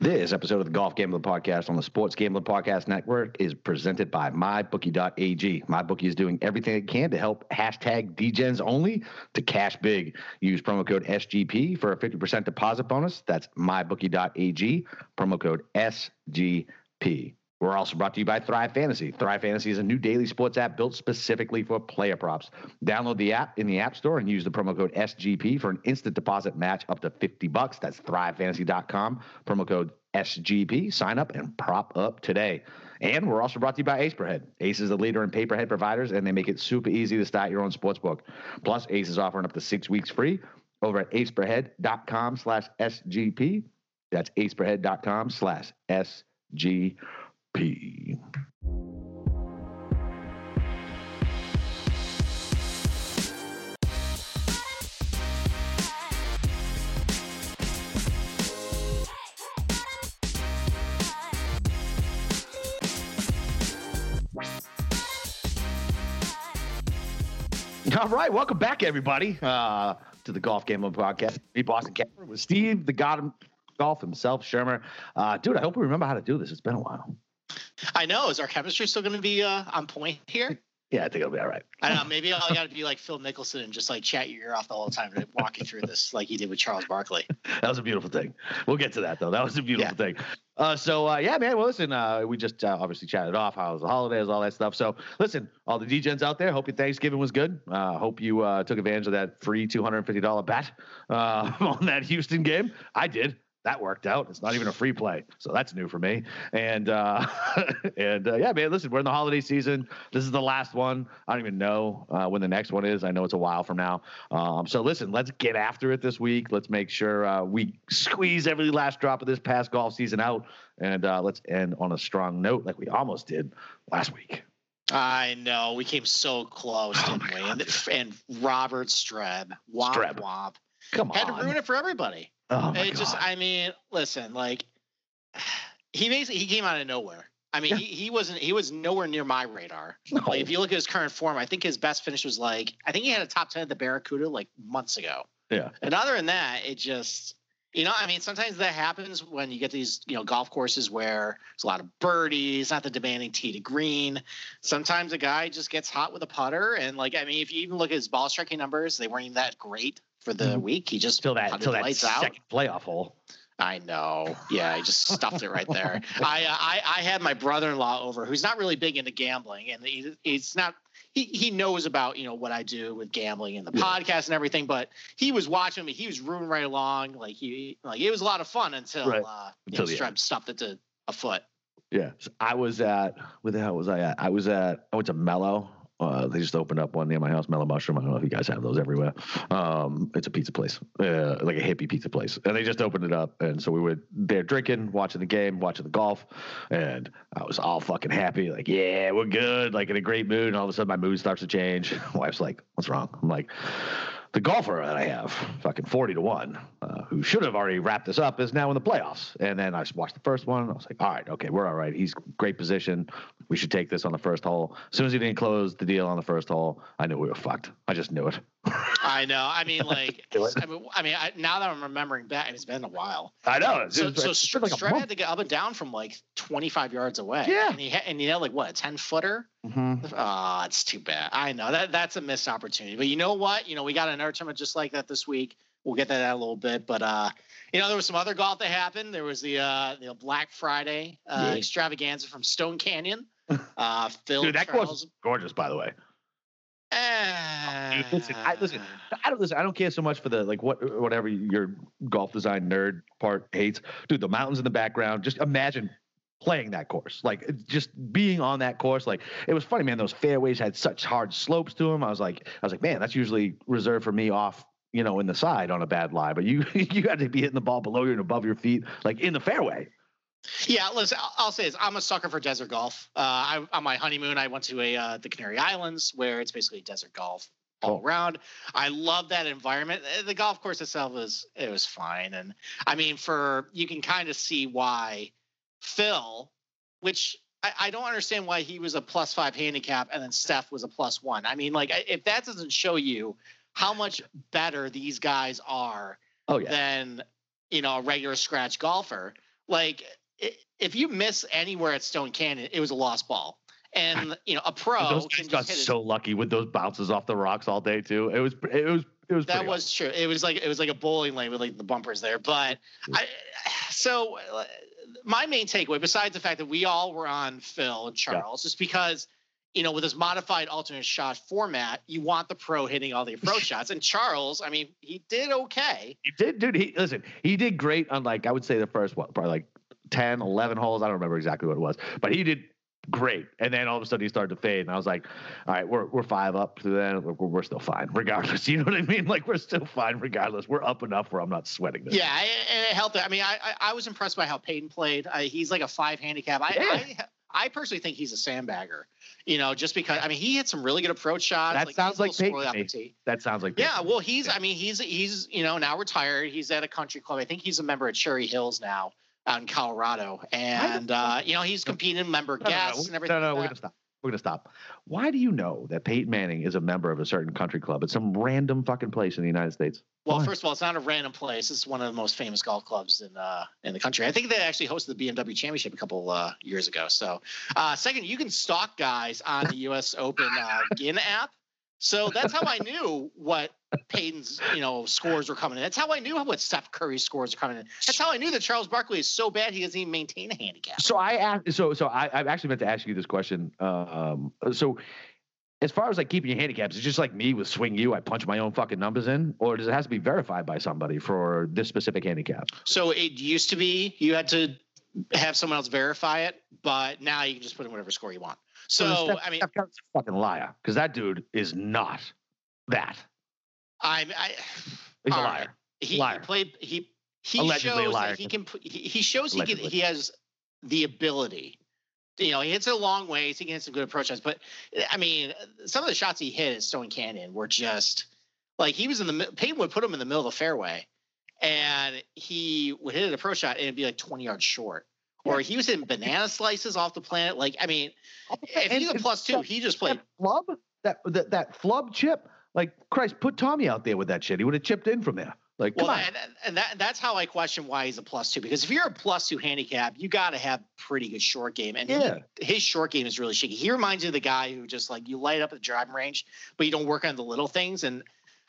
This episode of the Golf Gambling Podcast on the Sports Gambling Podcast Network is presented by MyBookie.ag. MyBookie is doing everything it can to help hashtag DGens only to cash big. Use promo code SGP for a 50% deposit bonus. That's MyBookie.ag, promo code SGP. We're also brought to you by Thrive Fantasy. Thrive Fantasy is a new daily sports app built specifically for player props. Download the app in the App Store and use the promo code SGP for an instant deposit match up to 50 bucks. That's thrivefantasy.com, promo code SGP. Sign up and prop up today. And we're also brought to you by Aceperhead. Ace is the leader in paperhead providers, and they make it super easy to start your own sports book. Plus, Ace is offering up to six weeks free over at aceperhead.com slash SGP. That's aceperhead.com slash SGP. P. All right, welcome back, everybody, uh, to the Golf Gambling Podcast. Me, Boston Camper, with Steve, the God of Golf himself, Shermer. Uh, dude, I hope we remember how to do this. It's been a while. I know. Is our chemistry still going to be uh, on point here? Yeah, I think it'll be all right. I know. Maybe I got to be like Phil Mickelson and just like chat your ear off the whole time to walk you through this, like you did with Charles Barkley. that was a beautiful thing. We'll get to that though. That was a beautiful yeah. thing. Uh, so uh, yeah, man. Well, listen, uh, we just uh, obviously chatted off how was the holidays, all that stuff. So listen, all the DGens out there, hope your Thanksgiving was good. Uh, hope you uh, took advantage of that free two hundred and fifty dollar bet on that Houston game. I did that worked out. It's not even a free play, so that's new for me. And uh, and uh, yeah, man, listen, we're in the holiday season. This is the last one. I don't even know uh, when the next one is. I know it's a while from now. Um, so listen, let's get after it this week. Let's make sure uh, we squeeze every last drop of this past golf season out, and uh, let's end on a strong note, like we almost did last week. I know we came so close, oh didn't we? And, and, Robert Streb, womp Streb. womp, come on, had to ruin it for everybody. Oh my it God. just, I mean, listen, like he basically he came out of nowhere. I mean, yeah. he, he wasn't he was nowhere near my radar. No. Like if you look at his current form, I think his best finish was like I think he had a top ten at the Barracuda like months ago. Yeah. And other than that, it just you know, I mean, sometimes that happens when you get these, you know, golf courses where there's a lot of birdies, not the demanding tee to green. Sometimes a guy just gets hot with a putter, and like, I mean, if you even look at his ball striking numbers, they weren't even that great for the mm-hmm. week. He just till that till that second out. playoff hole. I know. Yeah, I just stuffed it right there. I, uh, I I had my brother-in-law over, who's not really big into gambling, and he, he's not. He, he knows about you know what I do with gambling and the yeah. podcast and everything, but he was watching me. He was rooting right along. Like he like it was a lot of fun until right. uh, until you know, stuffed it to a foot. Yeah, so I was at where the hell was I at? I was at I went to Mellow uh, they just opened up one near my house, Mellow Mushroom. I don't know if you guys have those everywhere. Um, it's a pizza place, uh, like a hippie pizza place, and they just opened it up. And so we were there drinking, watching the game, watching the golf, and I was all fucking happy, like, yeah, we're good, like in a great mood. And all of a sudden, my mood starts to change. My wife's like, "What's wrong?" I'm like, the golfer that I have, fucking 40 to 1, uh, who should have already wrapped this up, is now in the playoffs. And then I watched the first one. I was like, all right, okay, we're all right. He's great position. We should take this on the first hole. As soon as he didn't close the deal on the first hole, I knew we were fucked. I just knew it. I know. I mean, like, I mean, I mean I, now that I'm remembering back, and it's been a while. I know. So, so Str- like had to get up and down from like 25 yards away. Yeah. And he, and he had like, what, a 10 footer? Mm-hmm. Oh, it's too bad. I know that that's a missed opportunity. But you know what? You know, we got another tournament just like that this week. We'll get that out a little bit. But, uh, you know, there was some other golf that happened. There was the, uh, the Black Friday uh, yeah. extravaganza from Stone Canyon. Uh, Phil Dude, that Charles. course is gorgeous, by the way. Uh, Dude, listen, I listen. I don't listen. I don't care so much for the like what whatever your golf design nerd part hates. Dude, the mountains in the background. Just imagine playing that course, like just being on that course. Like it was funny, man. Those fairways had such hard slopes to them. I was like, I was like, man, that's usually reserved for me off you know, in the side on a bad lie, but you you got to be hitting the ball below you and above your feet, like in the fairway. Yeah, listen, I'll say this: I'm a sucker for desert golf. Uh, I, on my honeymoon, I went to a uh, the Canary Islands, where it's basically desert golf all oh. around. I love that environment. Uh, the golf course itself was it was fine, and I mean, for you can kind of see why Phil, which I, I, don't understand why he was a plus five handicap and then Steph was a plus one. I mean, like if that doesn't show you how much better these guys are oh, yeah. than you know a regular scratch golfer like if you miss anywhere at Stone Canyon, it was a lost ball. And you know, a pro those guys got so lucky with those bounces off the rocks all day too. It was it was it was that was true. It was like it was like a bowling lane with like the bumpers there. But I, so uh, my main takeaway, besides the fact that we all were on Phil and Charles, yeah. is because you know with this modified alternate shot format, you want the pro hitting all the approach shots. And Charles, I mean, he did okay. He did, dude. He listen, he did great on like I would say the first one, probably like 10, 11 holes. I don't remember exactly what it was, but he did great. And then all of a sudden he started to fade, and I was like, all right, we're we're five up to then. We're, we're still fine, regardless. You know what I mean? Like we're still fine, regardless. We're up enough where I'm not sweating this. Yeah, and it helped. I mean, I I, I was impressed by how Peyton played. I, he's like a five handicap. I, yeah. I I personally think he's a sandbagger. You know, just because I mean he hit some really good approach shots. That like, sounds like Peyton. That sounds like Peyton. yeah. Well, he's I mean he's he's you know now retired. He's at a country club. I think he's a member at Cherry Hills now out in Colorado, and uh, you know he's competing member no, guests no, no, and everything. No, no, like we're gonna stop. We're gonna stop. Why do you know that Peyton Manning is a member of a certain country club at some random fucking place in the United States? Well, Why? first of all, it's not a random place. It's one of the most famous golf clubs in uh, in the country. I think they actually hosted the BMW Championship a couple uh, years ago. So, uh, second, you can stalk guys on the U.S. Open uh, GHIN app. So that's how I knew what Peyton's, you know, scores were coming in. That's how I knew what Steph Curry's scores are coming in. That's how I knew that Charles Barkley is so bad he doesn't even maintain a handicap. So I asked. So so I, I actually meant to ask you this question. Um, so as far as like keeping your handicaps, it's just like me with SwingU. I punch my own fucking numbers in, or does it have to be verified by somebody for this specific handicap? So it used to be you had to have someone else verify it, but now you can just put in whatever score you want. So, so Steph, I mean, Steph Curry's a fucking liar because that dude is not that. I, I he's a liar. Right. He, liar. he played. He he Allegedly shows that he can. He shows he can. He has the ability. You know, he hits it a long ways. He can hit some good approach shots. But I mean, some of the shots he hit at Stone Canyon were just like he was in the. Peyton would put him in the middle of the fairway, and he would hit an approach shot and it'd be like twenty yards short or he was hitting banana slices off the planet. Like, I mean, if he's a plus two, he just played that flub. That, that that flub chip. Like Christ, put Tommy out there with that shit. He would have chipped in from there. Like, well, and, and, that that's how I question why he's a plus two. Because if you're a plus two handicap, you got to have pretty good short game, and yeah. he, his short game is really shaky. He reminds you of the guy who just like you light up at the driving range, but you don't work on the little things. And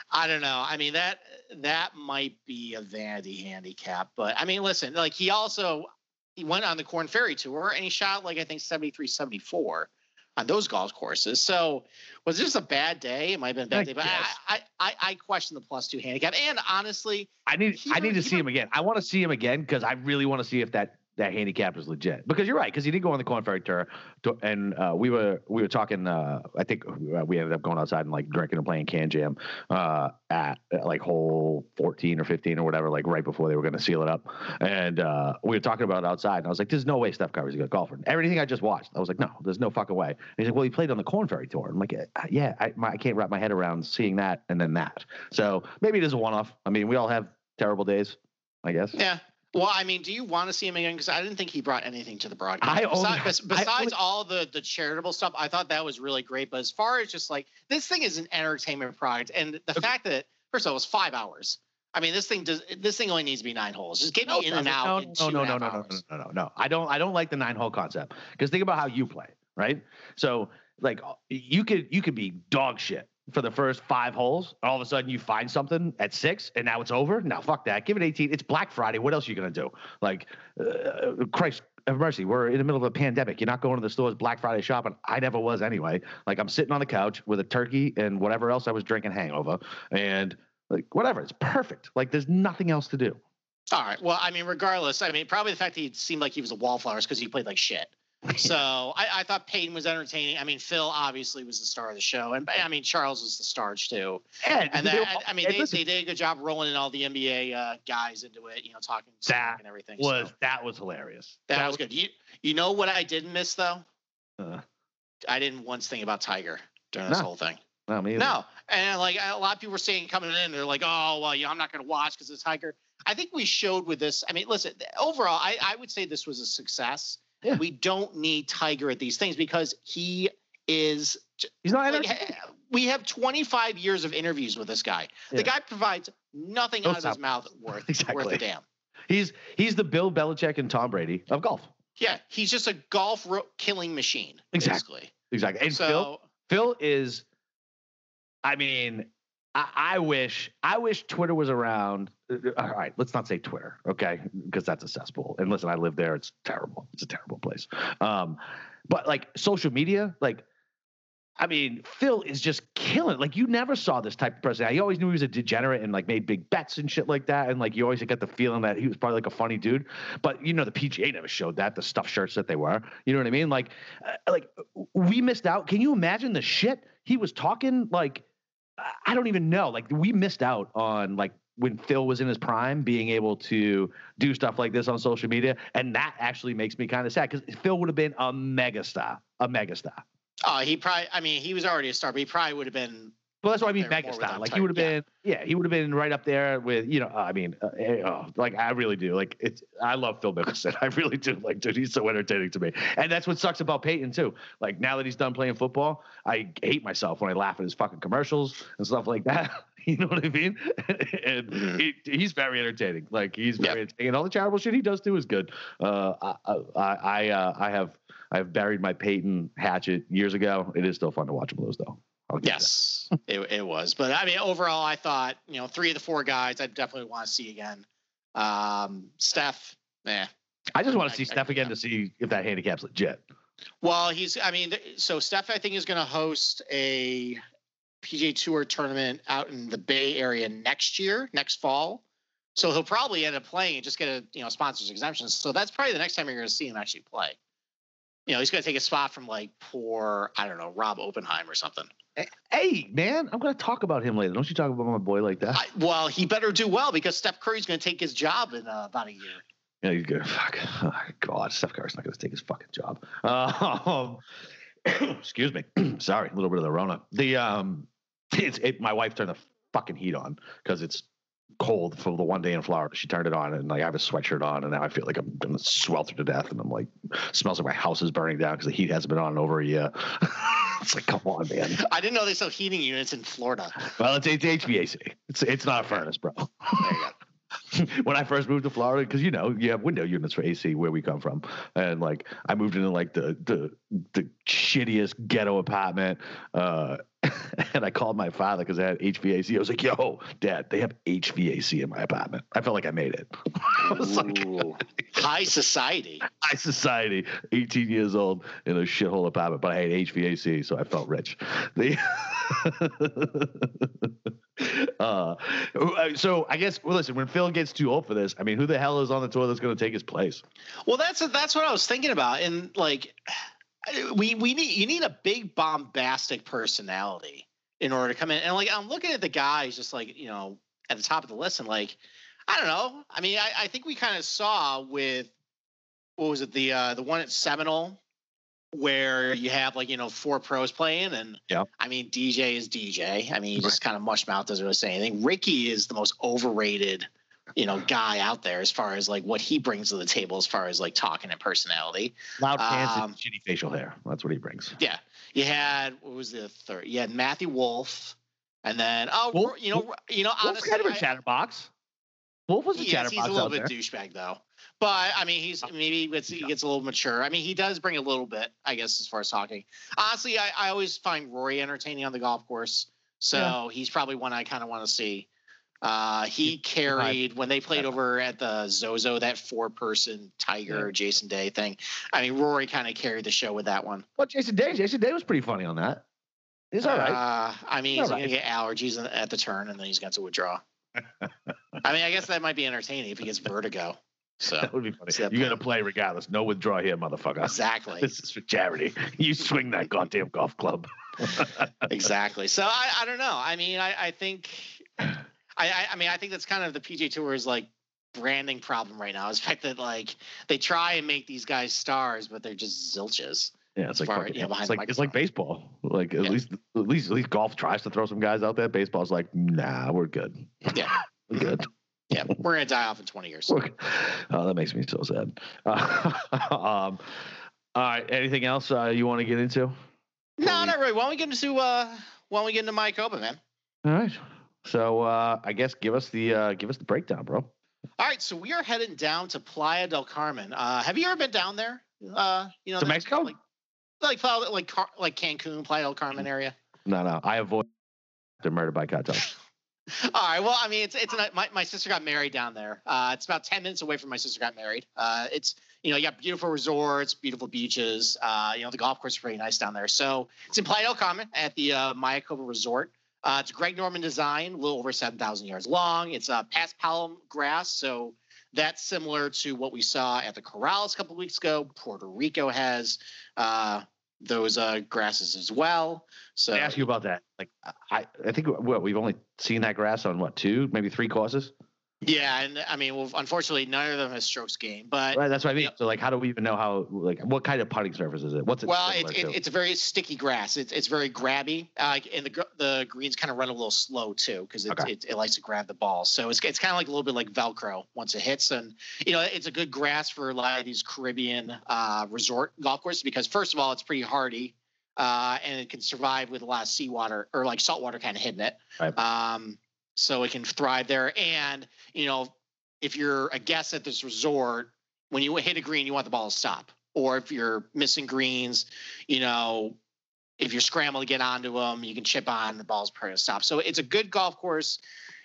I don't know. I mean that that might be a vanity handicap, but I mean, listen, like he also he went on the Korn Ferry Tour and he shot like I think 73, 74 on those golf courses. So was this a bad day? It might have been a bad I day, but I, I, I question the plus two handicap. And honestly, I need I need to see him again. I want to see him again because I really want to see if that that handicap is legit. Because you're right, because he did go on the Korn Ferry tour, to, and uh, we were we were talking. Uh, I think uh, we ended up going outside and like drinking and playing Kan Jam uh, at, at, like hole 14 or 15 or whatever, like right before they were going to seal it up. And uh, we were talking about it outside, and I was like, "There's no way Steph Curry's a good golfer." Everything I just watched, I was like, "No, there's no fucking way." And he's like, "Well, he played on the Korn Ferry tour." I'm like, "Yeah, I, my, I can't wrap my head around seeing that and then that." So maybe it is a one-off. I mean, we all have terrible days, I guess. Yeah. Well, I mean, do you want to see him again? Because I didn't think he brought anything to the broadcast. I only, besides, besides I only, all the the charitable stuff, I thought that was really great. But as far as just like this thing is an entertainment product, and the okay. fact that first of all, it was five hours. I mean, this thing does. This thing only needs to be nine holes. Just get me no, in and out. No, in no, no, no, no, no, no, no, no. I don't. I don't like the nine hole concept because think about how you play, right? So like you could you could be dog shit for the first five holes. All of a sudden, you find something at six, and now it's over. Now, fuck that. Give it 18. It's Black Friday. What else are you gonna do? Like, uh, Christ have mercy. We're in the middle of a pandemic. You're not going to the stores Black Friday shopping. I never was anyway. Like, I'm sitting on the couch with a turkey and whatever else I was drinking hangover, and like whatever. It's perfect. Like, there's nothing else to do. All right. Well, I mean, regardless, I mean, probably the fact that he seemed like he was a wallflower is because he played like shit. So I, I, thought Peyton was entertaining. I mean, Phil obviously was the star of the show, and I mean Charles was the stars too. And, then, I mean, they, they, did a good job rolling in all the NBA uh, guys into it. You know, talking that and everything. Was so. that was hilarious? That, that was, was good. You you know what I didn't miss though? Uh, I didn't once think about Tiger during this no. whole thing. No, me No, and like a lot of people were saying coming in, they're like, "Oh, well, you know, I'm not going to watch because it's Tiger." I think we showed with this. I mean, listen, overall, I, I would say this was a success. Yeah. We don't need Tiger at these things because he is. He's not. Like, we have 25 years of interviews with this guy. Yeah. The guy provides nothing out of his mouth worth exactly. worth a damn. He's he's the Bill Belichick and Tom Brady of golf. Yeah, he's just a golf ro- killing machine. Exactly. Basically. Exactly. And so Phil Phil is, I mean, I, I wish I wish Twitter was around. All right, let's not say Twitter, okay? Because that's a cesspool. And listen, I live there. It's terrible. It's a terrible place. Um, but like social media, like. I mean, Phil is just killing. Like you never saw this type of person. I always knew he was a degenerate and like made big bets and shit like that. And like you always got the feeling that he was probably like a funny dude. But you know, the PGA never showed that the stuffed shirts that they were. You know what I mean? Like, uh, like we missed out. Can you imagine the shit he was talking? Like, I don't even know. Like we missed out on like when Phil was in his prime, being able to do stuff like this on social media, and that actually makes me kind of sad because Phil would have been a megastar, a megastar. uh, he probably. I mean, he was already a star, but he probably would have been. Well, that's what I mean, There, more with megastar. Like type, he would have been, yeah, he would have been right up there with, you know, uh, I mean, uh, oh, like I really do. Like it's, I love Phil Mickelson. I really do. Like, dude, he's so entertaining to me. And that's what sucks about Peyton too. Like now that he's done playing football, I hate myself when I laugh at his fucking commercials and stuff like that. you know what I mean? and Mhm. he, he's very entertaining. Like he's very Yep. entertaining. And all the charitable shit he does too is good. Uh, I, I, I, uh, I have, I've buried my Peyton hatchet years ago. It is still fun to watch him lose though. I'll give you that. Yes, it, it was. But I mean, overall, I thought you know three of the four guys I definitely want to see again. Um, Steph, eh. I just want to see I- Steph again yeah. to see if that handicap's legit. Well, he's. I mean, so Steph, I think, is going to host a PGA Tour tournament out in the Bay Area next year, next fall. So he'll probably end up playing and just get a you know sponsors exemption. So that's probably the next time you're going to see him actually play. You know, he's going to take a spot from like poor, I don't know, Rob Oppenheim or something. Hey, man, I'm going to talk about him later. Don't you talk about my boy like that? I, well, he better do well because Steph Curry's going to take his job in uh, about a year. yeah, he's good. Fuck. Oh, God, Steph Curry's not going to take his fucking job. Um, excuse me. Sorry, a little bit of the Rona. The um, it's it, my wife turned the fucking heat on because it's cold for the one day in Florida. She turned it on, and like I have a sweatshirt on, and now I feel like I'm gonna swelter to death, and I'm like, smells like my house is burning down because the heat hasn't been on in over a year. it's like, come on, man. I didn't know they sell heating units in Florida. Well, it's, it's HVAC. It's it's not a furnace, bro. There you go. when I first moved to Florida, because you know you have window units for AC where we come from, and like I moved into like the the the shittiest ghetto apartment, uh, and I called my father because I had HVAC. I was like, "Yo, Dad, they have HVAC in my apartment." I felt like I made it. I was like, high society. high society, 18 years old in a shithole apartment, but I had HVAC, so I felt rich. The uh, so I guess well, listen, when Phil gets too old for this, I mean, who the hell is on the tour that's going to take his place? Well, that's that's what I was thinking about, and like, we we need you need a big bombastic personality in order to come in, and like I'm looking at the guys just like you know at the top of the list, and like I don't know. I mean, I, I think we kind of saw with what was it the uh, the one at Seminole where you have like you know four pros playing and Yeah. I mean DJ is DJ. I mean he just kind of mush mouth doesn't really say anything. Ricky is the most overrated you know guy out there as far as like what he brings to the table as far as like talking and personality. Loud pants Um, and shitty facial hair. That's what he brings. Yeah, you had what was the third? You had Matthew Wolff, and then oh Wolff- you know you know Wolff's honestly kind of a chatterbox. Wolff was a he is, he's chatterbox a little bit there. douchebag though. But I mean, he's maybe he gets, he gets a little mature. I mean, he does bring a little bit, I guess, as far as talking. Honestly, I, I always find Rory entertaining on the golf course, so he's probably one I kind of want to see. Uh, he carried when they played over at the Zozo that four-person Tiger Jason Day thing. I mean, Rory kind of carried the show with that one. Well, Jason Day, Jason Day was pretty funny on that. He's all right. Uh, I mean, All he's right. going to get allergies at the turn, and then he's going to withdraw. I mean, I guess that might be entertaining if he gets vertigo. So that would be funny. See that You got to play regardless. No witdraw here, motherfucker. exactly, This is for charity. You swing that goddamn golf club. exactly. So I, I don't know. I mean, I, I think, I, I, I mean, I think that's kind of the PGA Tour's like branding problem right now. Is the fact that like they try and make these guys stars, but they're just zilches. Yeah, it's like Far- fucking, yeah, behind it's like it's like baseball. Like at Yeah. least at least at least golf tries to throw some guys out there. Baseball's like, nah, we're good. Yeah. we're good. Yeah, we're gonna die off in 20 years. Oh, that makes me so sad. Uh, um, all right. Anything else uh, you want to get into? No, not really. Why don't we get into uh, why don't we get into Mayakoba, man? All right. So uh, I guess give us the uh, give us the breakdown, bro. All right, so we are heading down to Playa del Carmen. Uh, have you ever been down there? Uh, you know, To Mexico? like like Playa- like Car- like Cancun, Playa del Carmen area. No, no. I avoid they're murdered by cartels. All right. Well, I mean, it's it's a, my my sister got married down there. Uh, it's about ten minutes away from my sister got married. Uh, it's you know you got beautiful resorts, beautiful beaches. Uh, you know the golf course is pretty nice down there. So it's in Playa del Carmen at the uh, Mayakoba Resort. Uh, it's Greg Norman design, a little over seven thousand yards long. It's a uh, paspalum grass, so that's similar to what we saw at the Corales a couple weeks ago. Puerto Rico has uh, those uh, grasses as well. So I ask you about that. Like, I, I think what we've only seen that grass on what two, maybe three courses. Yeah, and I mean, well, unfortunately, none of them has strokes gained. But Right, that's what I mean. Yep. So, like, how do we even know how? Like, what kind of putting surface is it? What's it? well, it's it, it's a very sticky grass. It's it's very grabby, uh, and the the greens kind of run a little slow too because it, Okay. it it likes to grab the ball. So it's it's kind of like a little bit like Velcro once it hits, and you know it's a good grass for a lot of these Caribbean uh, resort golf courses because first of all, it's pretty hardy. Uh, and it can survive with a lot of seawater or like saltwater kind of hitting it. Right. Um, so it can thrive there. And, you know, if you're a guest at this resort, when you hit a green, you want the ball to stop. Or if you're missing greens, you know, if you're scrambling to get onto them, you can chip on the ball's probably to stop. So it's a good golf course,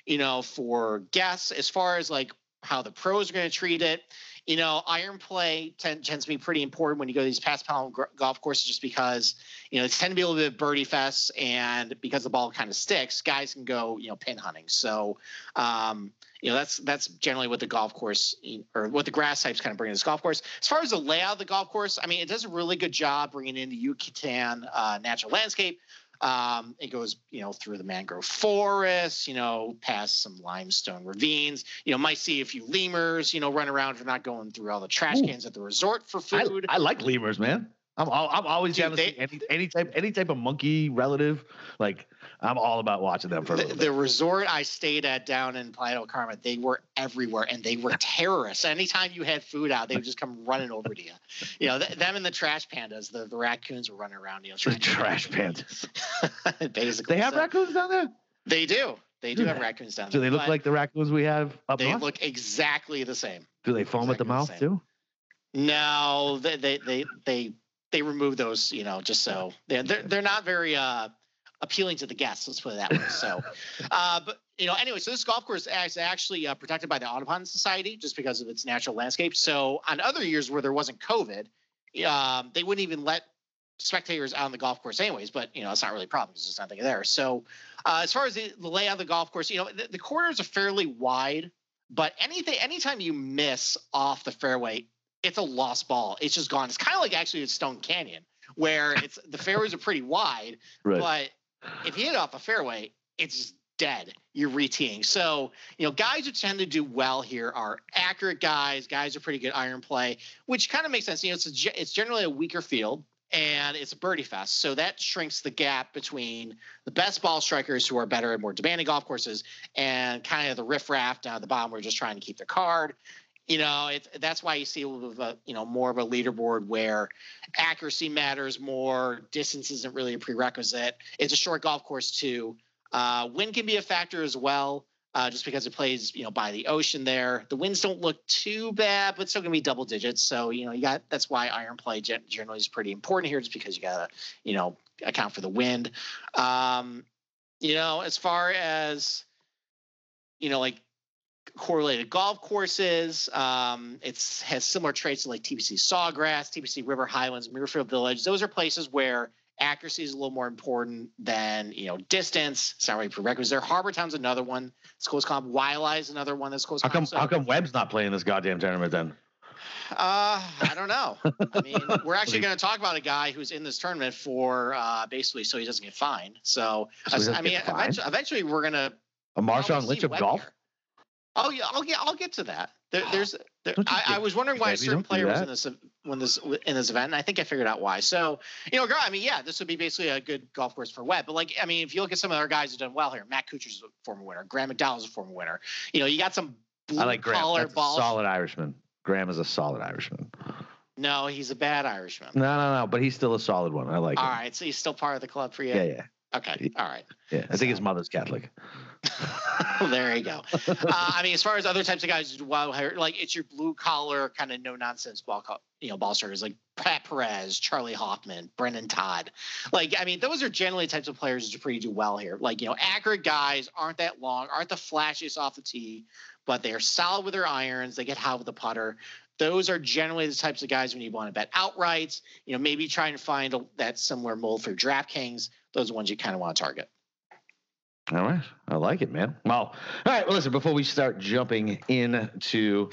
you know, for guests. As far as like how the pros are going to treat it, you know, iron play tend, tends to be pretty important when you go to these paspalum golf courses, just because you know they tend to be a little bit birdie fest, and because the ball kind of sticks, guys can go you know pin hunting. So, um, you know, that's that's generally what the golf course or what the grass types kind of bring to this golf course. As far as the layout of the golf course, I mean, it does a really good job bringing in the Yucatan uh, natural landscape. Um, it goes, you know, through the mangrove forests, you know, past some limestone ravines. You know, might see a few lemurs, you know, run around if you're not going through all the trash Ooh. cans at the resort for I, food. I like lemurs, man. I'm al- I'm always Dude, they- any any type any type of monkey relative. Like, I'm all about watching them for the, the resort I stayed at down in Playa del Carmen, they were everywhere and they were terrorists. Anytime you had food out, they would just come running over to you. You know, th- them and the trash pandas, the, the raccoons were running around, you know, The trash pandas. Basically. They have So, raccoons down there. They do. They do have raccoons down there. Do they look like the raccoons we have up they north? look exactly the same. Do they foam at the exactly the mouth too? No, they they they they, they remove those, you know, just so they're they're, they're not very uh appealing to the guests. Let's put it that way. So, uh, but you know, anyway, so this golf course is actually uh, protected by the Audubon Society just because of its natural landscape. So, on other years where there wasn't COVID, um, they wouldn't even let spectators out on the golf course, anyways. But you know, it's not really a problem because there's nothing there. So, uh, as far as the, the layout of the golf course, you know, the, the corners are fairly wide, but anything, anytime you miss off the fairway, it's a lost ball. It's just gone. It's kind of like actually at Stone Canyon, where it's the fairways are pretty wide, Right. but if you hit off a fairway, it's dead. You're reteeing. So, you know, guys who tend to do well here are accurate guys. Guys are pretty good iron play, which kind of makes sense. You know, it's a, it's generally a weaker field and it's a birdie fest. So that shrinks the gap between the best ball strikers who are better at more demanding golf courses and kind of the riffraff down at the bottom who are just trying to keep their card. You know, it's that's why you see a little bit of a, you know, more of a leaderboard where accuracy matters more, distance isn't really a prerequisite. It's a short golf course too. Uh, wind can be a factor as well, uh, just because it plays, you know, by the ocean there. The winds don't look too bad, but still gonna be double digits. So you know, you got that's why iron play generally is pretty important here, just because you gotta, you know, account for the wind. Um, you know, as far as you know, like correlated golf courses. Um, it's has similar traits to like TPC Sawgrass, TPC River Highlands, Muirfield Village. Those are places where accuracy is a little more important than you know distance. It's not really prerequisite. There, Harbor Town's another one. It's close comp. Waialae is another one that's close How comp. come So, how come Webb's not playing this goddamn tournament then? uh, I don't know. I mean, we're actually going to talk about a guy who's in this tournament for uh, basically so he doesn't get fined. So, So I mean, eventually, eventually we're going to A Marshawn Lynch of Webb golf? here. Oh yeah, oh, I'll get I'll get to that. There, there's there, I, I was wondering why a certain player was in this when this in this event, and I think I figured out why. So you know, girl, I mean, yeah, this would be basically a good golf course for Webb. But like, I mean, if you look at some of our guys who've done well here, Matt Kuchar's a former winner, Graham McDowell's a former winner. You know, you got some blue I like Graham. collar That's a balls. solid Irishman. Graham is a solid Irishman. No, he's a bad Irishman. No, no, no. But he's still a solid one. I like All him. right, so he's still part of the club for you. Yeah, yeah, Okay, all right. yeah. I think his mother's Catholic. there you go. Uh, I mean, as far as other types of guys, wow, like it's your blue collar kind of no nonsense ball, you know, ball starters like Pat Perez, Charley Hoffman, Brendon Todd. Like, I mean, those are generally types of players that pretty do well here. Like, you know, accurate guys aren't that long, aren't the flashiest off the tee, but they are solid with their irons. They get hot with the putter. Those are generally the types of guys when you want to bet outrights. You know, maybe try and find a, that similar mold for DraftKings. Those are ones you kind of want to target. All right. I like it, man. Well, all right. Well, listen, before we start jumping into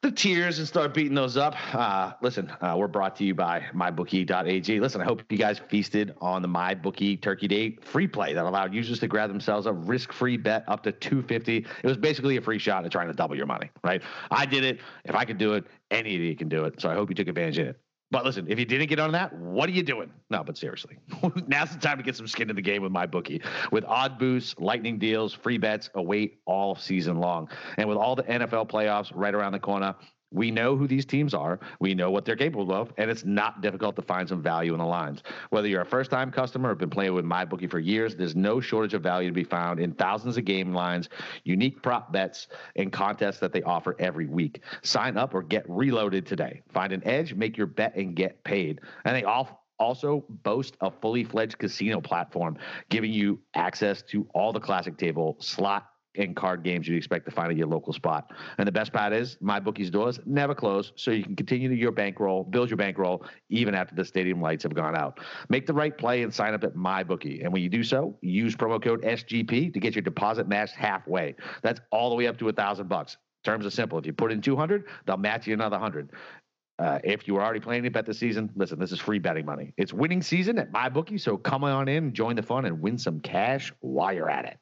the tiers and start beating those up. Uh, listen, uh, we're brought to you by mybookie.ag. Listen, I hope you guys feasted on the MyBookie Turkey Day free play that allowed users to grab themselves a risk-free bet up to 250. It was basically a free shot at trying to double your money, right? I did it. If I could do it, any of you can do it. So I hope you took advantage of it. But listen, if you didn't get on that, what are you doing? No, but seriously, now's the time to get some skin in the game with my bookie. With odd boosts, lightning deals, free bets await all season long. And with all the NFL playoffs right around the corner, we know who these teams are. We know what they're capable of, and it's not difficult to find some value in the lines. Whether you're a first time customer or been playing with MyBookie for years, there's no shortage of value to be found in thousands of game lines, unique prop bets, and contests that they offer every week. Sign up or get reloaded today. Find an edge, make your bet, and get paid. And they all also boast a fully fledged casino platform, giving you access to all the classic table, slot, and card games you'd expect to find at your local spot. And the best part is, my bookie's doors never close, so you can continue your bankroll, build your bankroll even after the stadium lights have gone out. Make the right play and sign up at my bookie. And when you do so, use promo code SGP to get your deposit matched halfway. That's all the way up to a thousand bucks. Terms are simple. If you put in 200, they'll match you another 100. Uh, if you were already planning to bet this season, listen, this is free betting money. It's winning season at my bookie, so come on in, join the fun, and win some cash while you're at it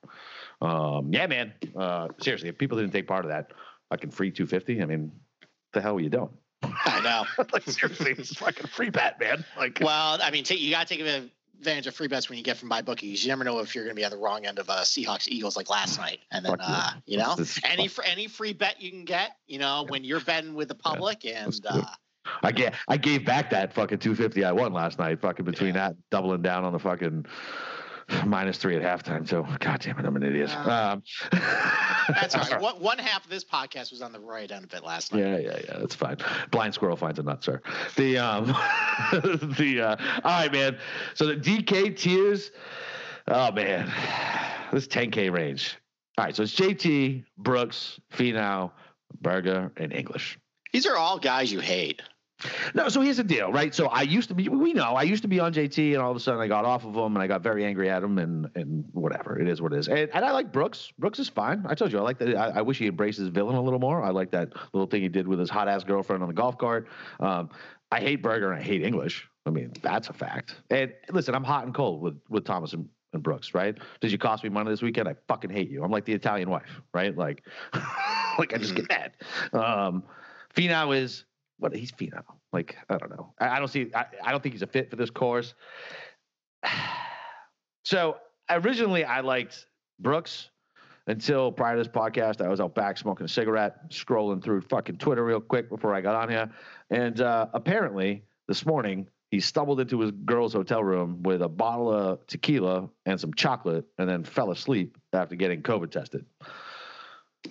um, yeah, man. Uh, seriously, if people didn't take part of that fucking free 250, I mean, the hell were you doing? I know. like seriously, it's fucking free bet, man. Like, well, I mean, take, you got to take advantage of free bets when you get from my bookies. You never know if you're going to be on the wrong end of uh, Seahawks Eagles like last night, and then uh, you know any fr- any free bet you can get. You know yeah. when you're betting with the public, yeah. and uh, I get I gave back that fucking 250 I won last night. Fucking between yeah. that doubling down on the fucking minus three at halftime. So, God damn it, I'm an idiot. Uh, um, that's all right. One, one half of this podcast was on the right end of it last night. Yeah, yeah, yeah. That's fine. Blind squirrel finds a nut, sir. The um, the uh, all right, man. So the DK tiers. Oh man, this 10K range. All right, so it's JT, Brooks, Finau, Berger, and English. These are all guys you hate. No, so here's the deal, right? So I used to be, we know, I used to be on JT, and all of a sudden I got off of him, and I got very angry at him, and and whatever, it is what it is. And, and I like Brooks. Brooks is fine. I told you, I like that. I, I, wish he embraced his villain a little more. I like that little thing he did with his hot ass girlfriend on the golf cart. Um, I hate Berger and I hate English. I mean, that's a fact. And listen, I'm hot and cold with with Thomas and, and Brooks, right? Did you cost me money this weekend? I fucking hate you. I'm like the Italian wife, right? Like, like I just get mad. Um, Finau is what he's Finau. Like I don't know. I, I don't see. I, I don't think he's a fit for this course. so originally, I liked Brooks until prior to this podcast. I was out back smoking a cigarette, scrolling through fucking Twitter real quick before I got on here, and uh, apparently this morning he stumbled into his girl's hotel room with a bottle of tequila and some chocolate, and then fell asleep after getting COVID tested.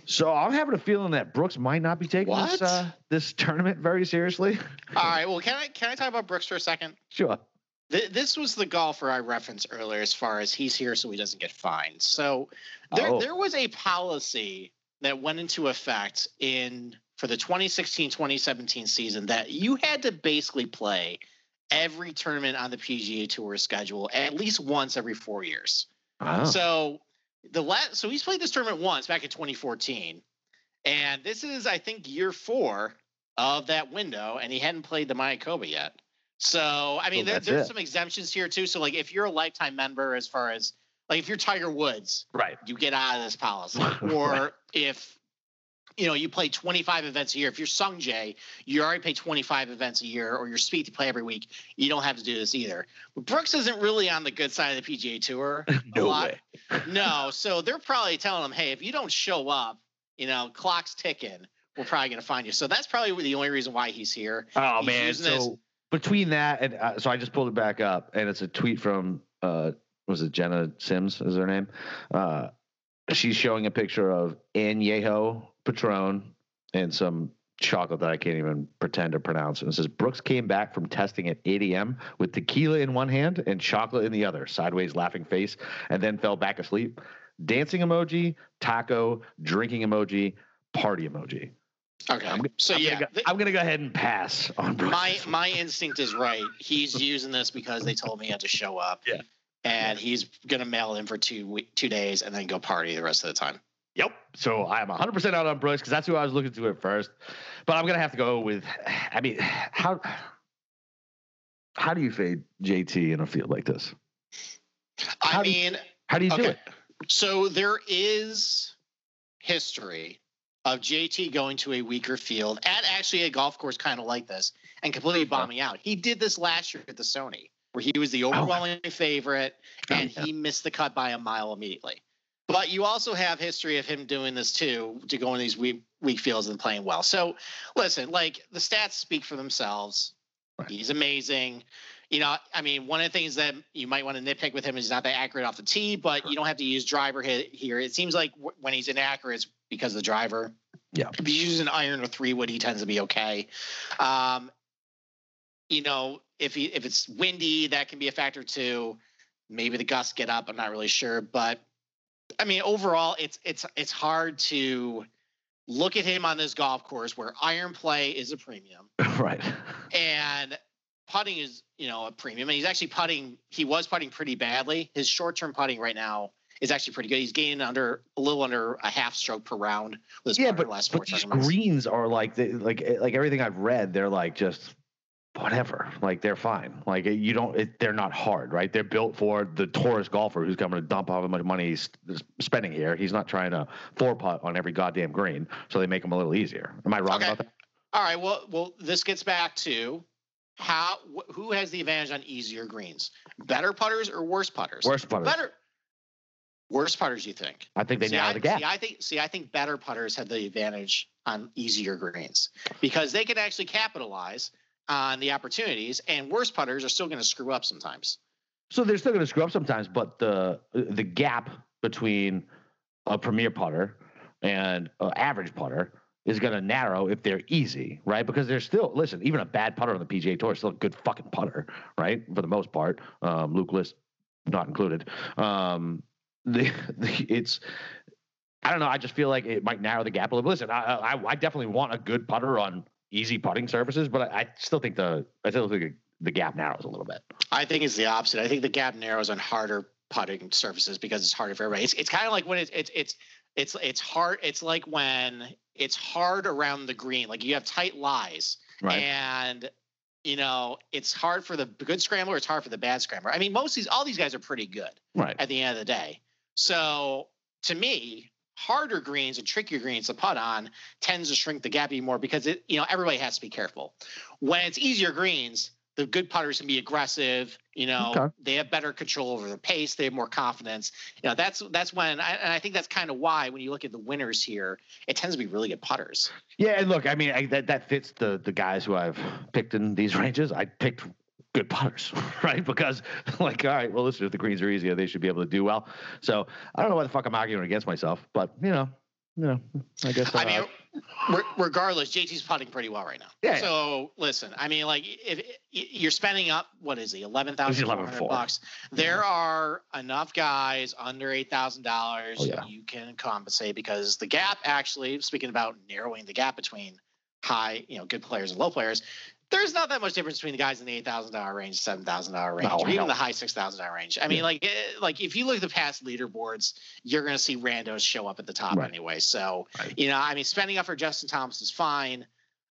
So I'm having a feeling that Brooks might not be taking this uh, this tournament very seriously. All right. Well, can I can I talk about Brooks for a second? Sure. Th- this was the golfer I referenced earlier, as far as he's here so he doesn't get fined. So there oh. there was a policy that went into effect in for the 2016-2017 season that you had to basically play every tournament on the PGA Tour schedule at least once every four years. Oh. So the last so he's played this tournament once back in 2014 and this is i think year four of that window and he hadn't played the mayakoba yet. So i mean there, there's it. some exemptions here too. So like if you're a lifetime member as far as like if you're tiger woods right. you get out of this policy. Or right. if you know, you play 25 events a year. If you're Sung Jae, you already pay 25 events a year, or you're Spieth to play every week. You don't have to do this either. But Brooks isn't really on the good side of the PGA Tour. no way. no, so they're probably telling him, hey, if you don't show up, you know, clock's ticking. We're probably going to find you. So that's probably the only reason why he's here. Oh he's man, so his- between that and uh, so I just pulled it back up, and it's a tweet from uh, was it Jenna Sims is her name? Uh, she's showing a picture of Añejo Patron and some chocolate that I can't even pretend to pronounce. And it says Brooks came back from testing at 8 a.m. with tequila in one hand and chocolate in the other, sideways laughing face, and then fell back asleep. Dancing emoji, taco, drinking emoji, party emoji. Okay. I'm, so I'm yeah, gonna go, I'm gonna go ahead and pass on Brooks. My my instinct is right. He's using this because they told me he had to show up. Yeah. And he's gonna mail in for two two days and then go party the rest of the time. Yep. So I'm 100% out on Brooks because that's who I was looking to at first. But I'm going to have to go with, I mean, how how do you fade JT in a field like this? How I mean, you, how do you okay. do it? So there is history of JT going to a weaker field at actually a golf course kind of like this and completely uh-huh. bombing out. He did this last year at the Sony, where he was the oh. overwhelming oh. favorite and oh, yeah. he missed the cut by a mile immediately. But you also have history of him doing this too, to go in these weak weak fields and playing well. So listen, like the stats speak for themselves. Right. He's amazing. You know, I mean, one of the things that you might want to nitpick with him is he's not that accurate off the tee, but sure. you don't have to use driver hit here. It seems like w- when he's inaccurate, it's because of the driver. Yeah. If he uses an iron or three wood, he tends to be okay. Um, you know, if he if it's windy, that can be a factor too. Maybe the gusts get up. I'm not really sure, but I mean, overall, it's it's it's hard to look at him on this golf course where iron play is a premium, right? And putting is you know a premium, and he's actually putting. He was putting pretty badly. His short term putting right now is actually pretty good. He's gaining under a little under a half stroke per round. yeah, but, but these greens are like the, like eh, like everything I've read. They're like just whatever. Like they're fine. Like you don't. It, they're not hard, right? They're built for the tourist golfer who's coming to dump out how much money he's spending here. He's not trying to four putt on every goddamn green, so they make them a little easier. Am I wrong okay. about that? All right. Well, well, this gets back to how wh- who has the advantage on easier greens? Better putters or worse putters? Worse putters. Better. Worse putters, you think? I think they see, narrow the gap. See, I think. See, I think better putters have the advantage on easier greens because they can actually capitalize on the opportunities, and worse putters are still going to screw up sometimes. So they're still going to screw up sometimes, but the the gap between a premier putter and an average putter is going to narrow if they're easy, right? Because they're still listen, even a bad putter on the PGA Tour is still a good fucking putter, right? For the most part, um, Luke List not included. Um, the, the it's I don't know. I just feel like it might narrow the gap a little. Listen, I, I, I definitely want a good putter on easy putting surfaces, but I, I still think the I still think the gap narrows a little bit. I think it's the opposite. I think the gap narrows on harder putting surfaces because it's harder for everybody. It's, it's kind of like when it's it's it's it's it's hard. It's like when it's hard around the green. Like you have tight lies, right. and you know it's hard for the good scrambler. It's hard for the bad scrambler. I mean, most of these all these guys are pretty good, right? At the end of the day, so to me, harder greens and trickier greens to putt on tends to shrink the gap even more because it, you know, everybody has to be careful. When it's easier greens, the good putters can be aggressive. You know, okay. they have better control over the pace. They have more confidence. You know, that's that's when, I, and I think that's kind of why when you look at the winners here, it tends to be really good putters. Yeah, and look, I mean, I, that that fits the the guys who I've picked in these ranges. I picked good putters, right? Because like, all right, well, listen, if the greens are easier, they should be able to do well. So I don't know why the fuck I'm arguing against myself, but you know, you know, I guess. I uh, mean, re- regardless, JT's putting pretty well right now. Yeah. So listen, I mean, like, if you're spending up, what is he, eleven thousand bucks? There yeah. are enough guys under eight thousand oh, dollars yeah. you can compensate because the gap actually, speaking about narrowing the gap between high, you know, good players and low players, there's not that much difference between the guys in the eight thousand dollar range, seven thousand dollar range, no, or even the high six thousand dollar range. I mean, like, eh, like if you look at the past leaderboards, you're going to see randos show up at the top right. anyway. So, right. you know, I mean, spending up for Justin Thomas is fine.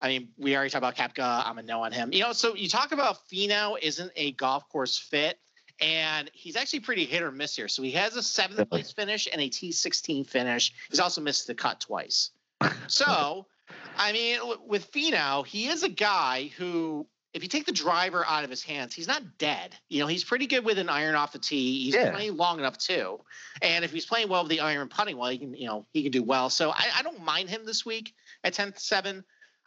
I mean, we already talked about Koepka. I'm a no on him. You know, so you talk about Finau isn't a golf course fit, and he's actually pretty hit or miss here. So he has a seventh place finish and a T16 finish. He's also missed the cut twice. So I mean, with Finau, he is a guy who, if you take the driver out of his hands, he's not dead. You know, he's pretty good with an iron off the tee. He's yeah. playing long enough too, and if he's playing well with the iron putting well, he can, you know, he can do well. So I, I don't mind him this week at 10 7.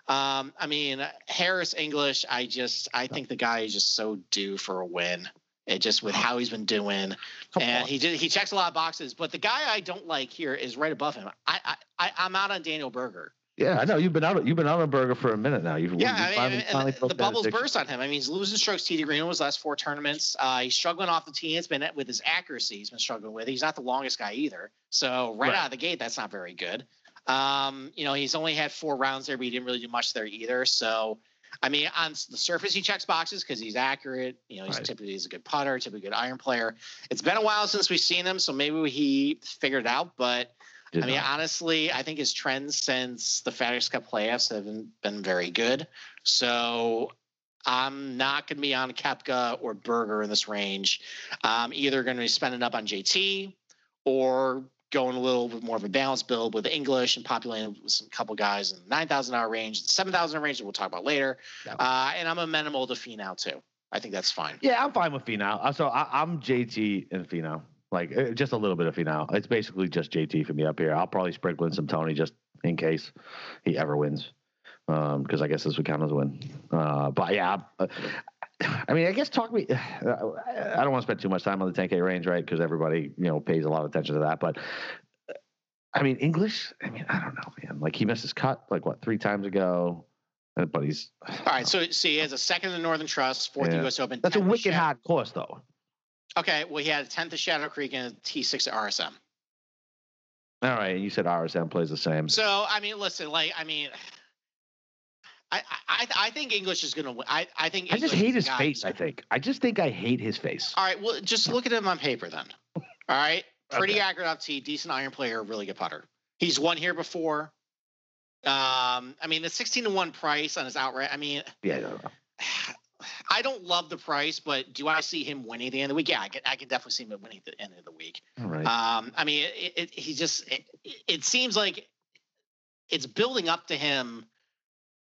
Um, I mean, Harris English, I just, I think the guy is just so due for a win. It just with how he's been doing, Come and on. he did he checks a lot of boxes. But the guy I don't like here is right above him. I I, I I'm out on Daniel Berger. Yeah, I know you've been out. You've been out on Berger for a minute now. You've Yeah, you I mean, finally, finally the, the bubbles addiction. burst on him. I mean, he's losing strokes. T. Green was last four tournaments. Uh, he's struggling off the tee. It's been with his accuracy. He's been struggling with. He's not the longest guy either. So right, Right. out of the gate, that's not very good. Um, you know, he's only had four rounds there, but he didn't really do much there either. So, I mean, on the surface, he checks boxes because he's accurate. You know, he's Right. typically he's a good putter, typically a good iron player. It's been a while since we've seen him, so maybe he figured it out. But Did I mean, not. honestly, I think his trends since the FedEx Cup playoffs haven't been very good. So I'm not going to be on Koepka or Berger in this range. I'm either going to be spending up on JT or going a little bit more of a balanced build with English and populating with some couple guys in the 9,000 hour range, 7,000 range that we'll talk about later. Yeah. Uh, and I'm amenable to Finau too. I think that's fine. Yeah, I'm fine with Finau. Uh, So I, I'm JT and Finau. Like uh, just a little bit of Finau. It's basically just JT for me up here. I'll probably sprinkle in some Tony just in case he ever wins, because I guess this would count as a win. Uh, but yeah, uh, I mean, I guess talk me. I don't want to spend too much time on the 10K range, right? Because everybody you know pays a lot of attention to that. But I mean, English. I mean, I don't know, man. Like he missed his cut like what three times ago, but he's All right. So, so he has a second in the Northern Trust, fourth Yeah. U.S. Open. that's a wicked hard course though. Okay. Well, he had a 10th at Shadow Creek and a T6 at RSM. All right, and you said RSM plays the same. So I mean, listen, like I mean, I I I think English is gonna win. I I think I just English hate his face. I think. I just think I hate his face. All right, well, just look at him on paper then. All right, pretty Okay. accurate off tee, decent iron player, really good putter. He's won here before. Um, I mean, the sixteen to one price on his outright. I mean, Yeah, no, no. I don't love the price, but do I see him winning at the end of the week? Yeah, I can, I can definitely see him winning at the end of the week. All right. Um, I mean, it, it, he just it, it seems like it's building up to him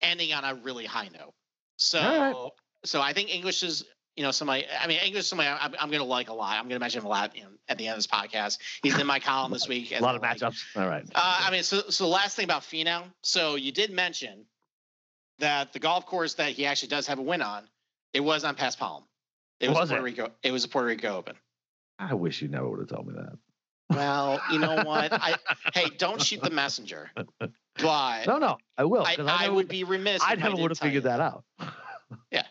ending on a really high note. So, All so I think English is you know somebody. I mean, English is somebody I'm, I'm going to like a lot. I'm going to mention him a lot. You know, at the end of this podcast, he's in my column this week. a lot of like- matchups. All right. Uh, I mean, so so the last thing about Finau. So you did mention that the golf course that he actually does have a win on, it was on paspalum. It was, Was Puerto it? Rico. It was a Puerto Rico Open. I wish you never would have told me that. Well, you know what? I hey, don't shoot the messenger. But No, no, I will. I, 'cause I, never would be remiss. I if never would have tell you figured that out. Yeah,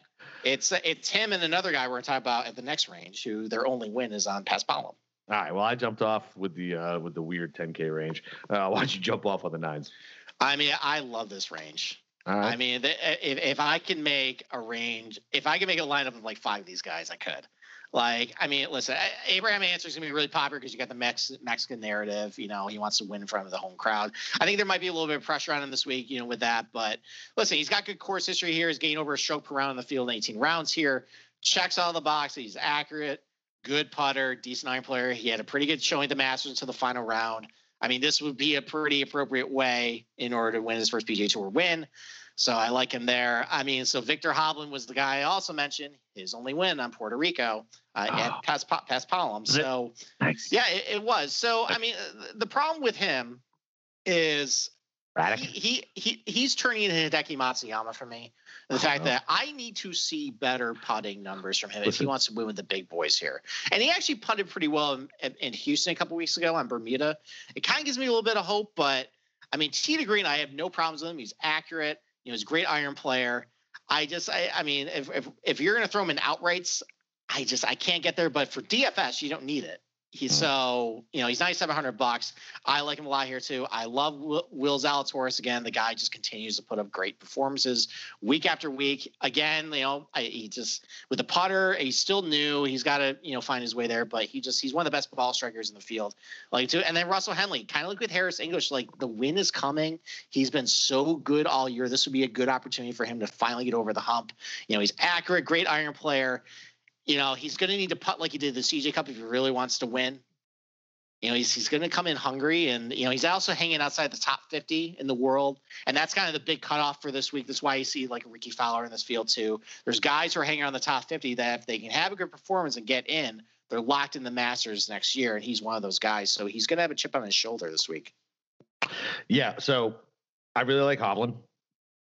it's it's him and another guy we're going to talk about at the next range, who their only win is on paspalum. All right. Well, I jumped off with the uh, with the weird 10k range. Uh, why don't you jump off on the nines? I mean, I love this range. Right. I mean, eh, if if I can make a range, if I can make a lineup of like five of these guys, I could. Like, I mean, listen, Abraham Ancer is gonna be really popular because you got the Mex- Mexican narrative. You know, he wants to win in front of the home crowd. I think there might be a little bit of pressure on him this week, you know, with that. But listen, he's got good course history here. He's gained over a stroke per round in the field in 18 rounds here. Checks all the boxes. He's accurate, good putter, decent iron player. He had a pretty good showing at the Masters until the final round. I mean, this would be a pretty appropriate way in order to win his first PGA Tour win. So I like him there. I mean, so Viktor Hovland was the guy I also mentioned. His only win on Puerto Rico uh, Oh. at Pas, paspalum. Was it? So nice. yeah, it, it was. So I mean, the problem with him is He, he he he's turning into Hideki Matsuyama for me. The Oh, fact that I need to see better putting numbers from him if he wants to win with the big boys here. And he actually putted pretty well in, in- in Houston a couple weeks ago on Bermuda. It kind of gives me a little bit of hope, but I mean, T to Green, I have no problems with him. He's accurate. You know, he's a great iron player. I just, I, I mean, if if if you're gonna throw him in outrights, I just I can't get there. But for DFS, you don't need it. He's Mm. so you know he's ninety seven hundred bucks. I like him a lot here too. I love Will, Will Zalatoris again. The guy just continues to put up great performances week after week. Again, you know, I, he just with the putter, he's still new. He's got to you know find his way there, but he just he's one of the best ball strikers in the field. Like too, and then Russell Henley, kind of like with Harris English, like the win is coming. He's been so good all year. This would be a good opportunity for him to finally get over the hump. You know, he's accurate, great iron player. You know, he's going to need to putt like he did the CJ Cup if he really wants to win. You know, he's he's going to come in hungry, and you know he's also hanging outside the top 50 in the world, and that's kind of the big cutoff for this week. That's why you see like Rickie Fowler in this field too. There's guys who are hanging on the top 50 that if they can have a good performance and get in, they're locked in the Masters next year, and he's one of those guys. So he's going to have a chip on his shoulder this week. Yeah. So I really like Hovland.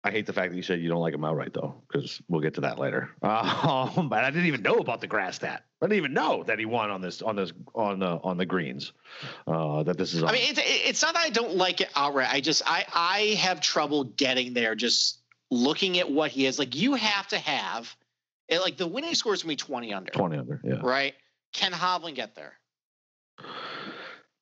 I hate the fact that you said you don't like him outright, though, because we'll get to that later. Um, but I didn't even know about the grass stat. I didn't even know that he won on this on this on the on the greens. Uh, that this is. On. I mean, it's it's not that I don't like it outright. I just I I have trouble getting there. Just looking at what he is like. You have to have, it, like the winning score is gonna be twenty under. twenty under. Yeah. Right? Can Hovland get there?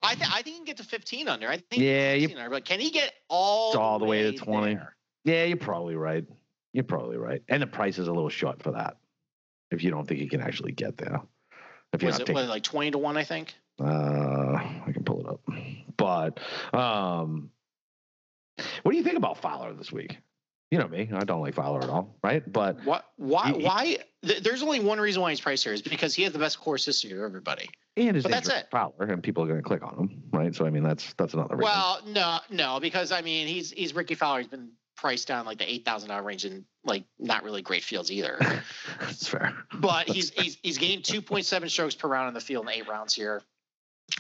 I think I think he can get to fifteen under. I think Yeah, you- under, but can he get all All the way to 20. there? Yeah, you're probably right. You're probably right. And the price is a little short for that. If you don't think he can actually get there. If you're Was it taking like twenty to one? I think. Uh, I can pull it up. But um, what do you think about Fowler this week? You know me, I don't like Fowler at all, right? But What? Why? He- why? Th- there's only one reason why he's priced here is because he has the best course history of everybody. and his But that's it. Fowler, and people are going to click on him, right? So I mean, that's that's another reason. Well, no, no, because I mean he's he's Rickie Fowler. He's been priced down like the eight thousand dollar range in like not really great fields either. that's fair. But he's he's he's gained two point seven strokes per round in the field in eight rounds here.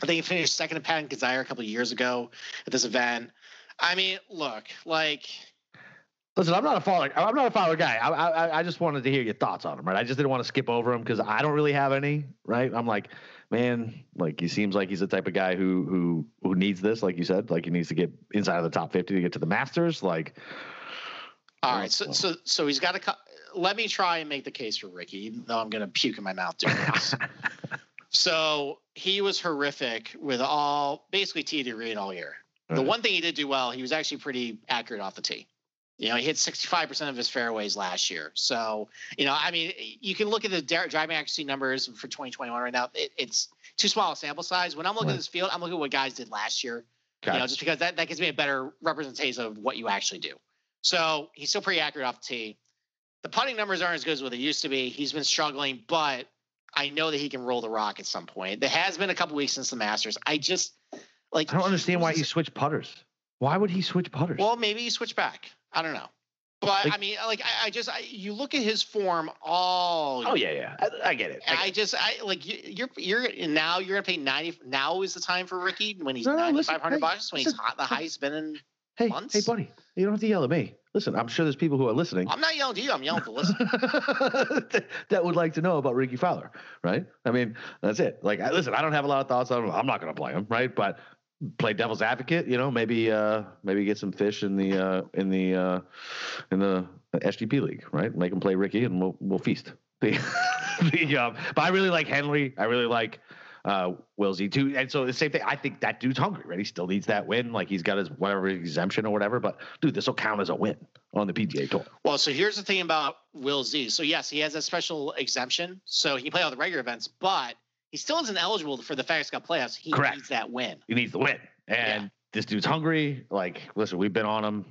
I think he finished second to Patton Kizzire a couple of years ago at this event. I mean, look, like Listen, I'm not a follower. I'm not a follower guy. I, I I just wanted to hear your thoughts on him, right? I just didn't want to skip over him because I don't really have any, right? I'm like, man, like he seems like he's the type of guy who who who needs this, like you said, like he needs to get inside of the top 50 to get to the Masters, like. all Oh, so so so he's got to. Let me try and make the case for Rickie, even though I'm going to puke in my mouth doing this. So he was horrific with all basically tee to green all year. The Right. one thing he did do well, he was actually pretty accurate off the tee. You know, he hit 65% of his fairways last year. So, you know, I mean, you can look at the driving accuracy numbers for 2021 right now. It, it's too small a sample size. When I'm looking Right. at this field, I'm looking at what guys did last year Okay. you know, just because that, that gives me a better representation of what you actually do. So he's still pretty accurate off the tee. The putting numbers aren't as good as what they used to be. He's been struggling, but I know that he can roll the rock at some point. There has been a couple weeks since the Masters. I just like I don't understand why he switched putters. Why would he switch putters? Well, maybe he switched back. I don't know. But Like- I mean, like I, I just I, you look at his form all. oh yeah, yeah, I, I get it. I get just I like you, you're you're now you're gonna pay ninety. Now is the time for Rickie when he's No, no, five hundred hey, bucks when he's hot, the highest been in. hey, months? hey, buddy, you don't have to yell at me. Listen, I'm sure there's people who are listening I'm not yelling to you. I'm yelling to listen. that would like to know about Rickie Fowler, right? I mean, that's it. Like, I, listen, I don't have a lot of thoughts on him. I'm not going to play him, right? But play devil's advocate, you know, maybe uh maybe get some fish in the uh in the uh in the SGP league, right? Make him play Rickie, and we'll we'll feast. The, the um, but I really like Henry. I really like uh Will Z too. And so the same thing. I think that dude's hungry, right? He still needs that win. Like he's got his whatever exemption or whatever. But dude, this will count as a win on the PGA tour. Well, so here's the thing about Will Z. So yes, he has a special exemption, so he can play all the regular events, but he still isn't eligible for the FedEx Cup playoffs. He Correct. needs that win. he needs the win. And Yeah. this dude's hungry. Like, listen, we've been on him.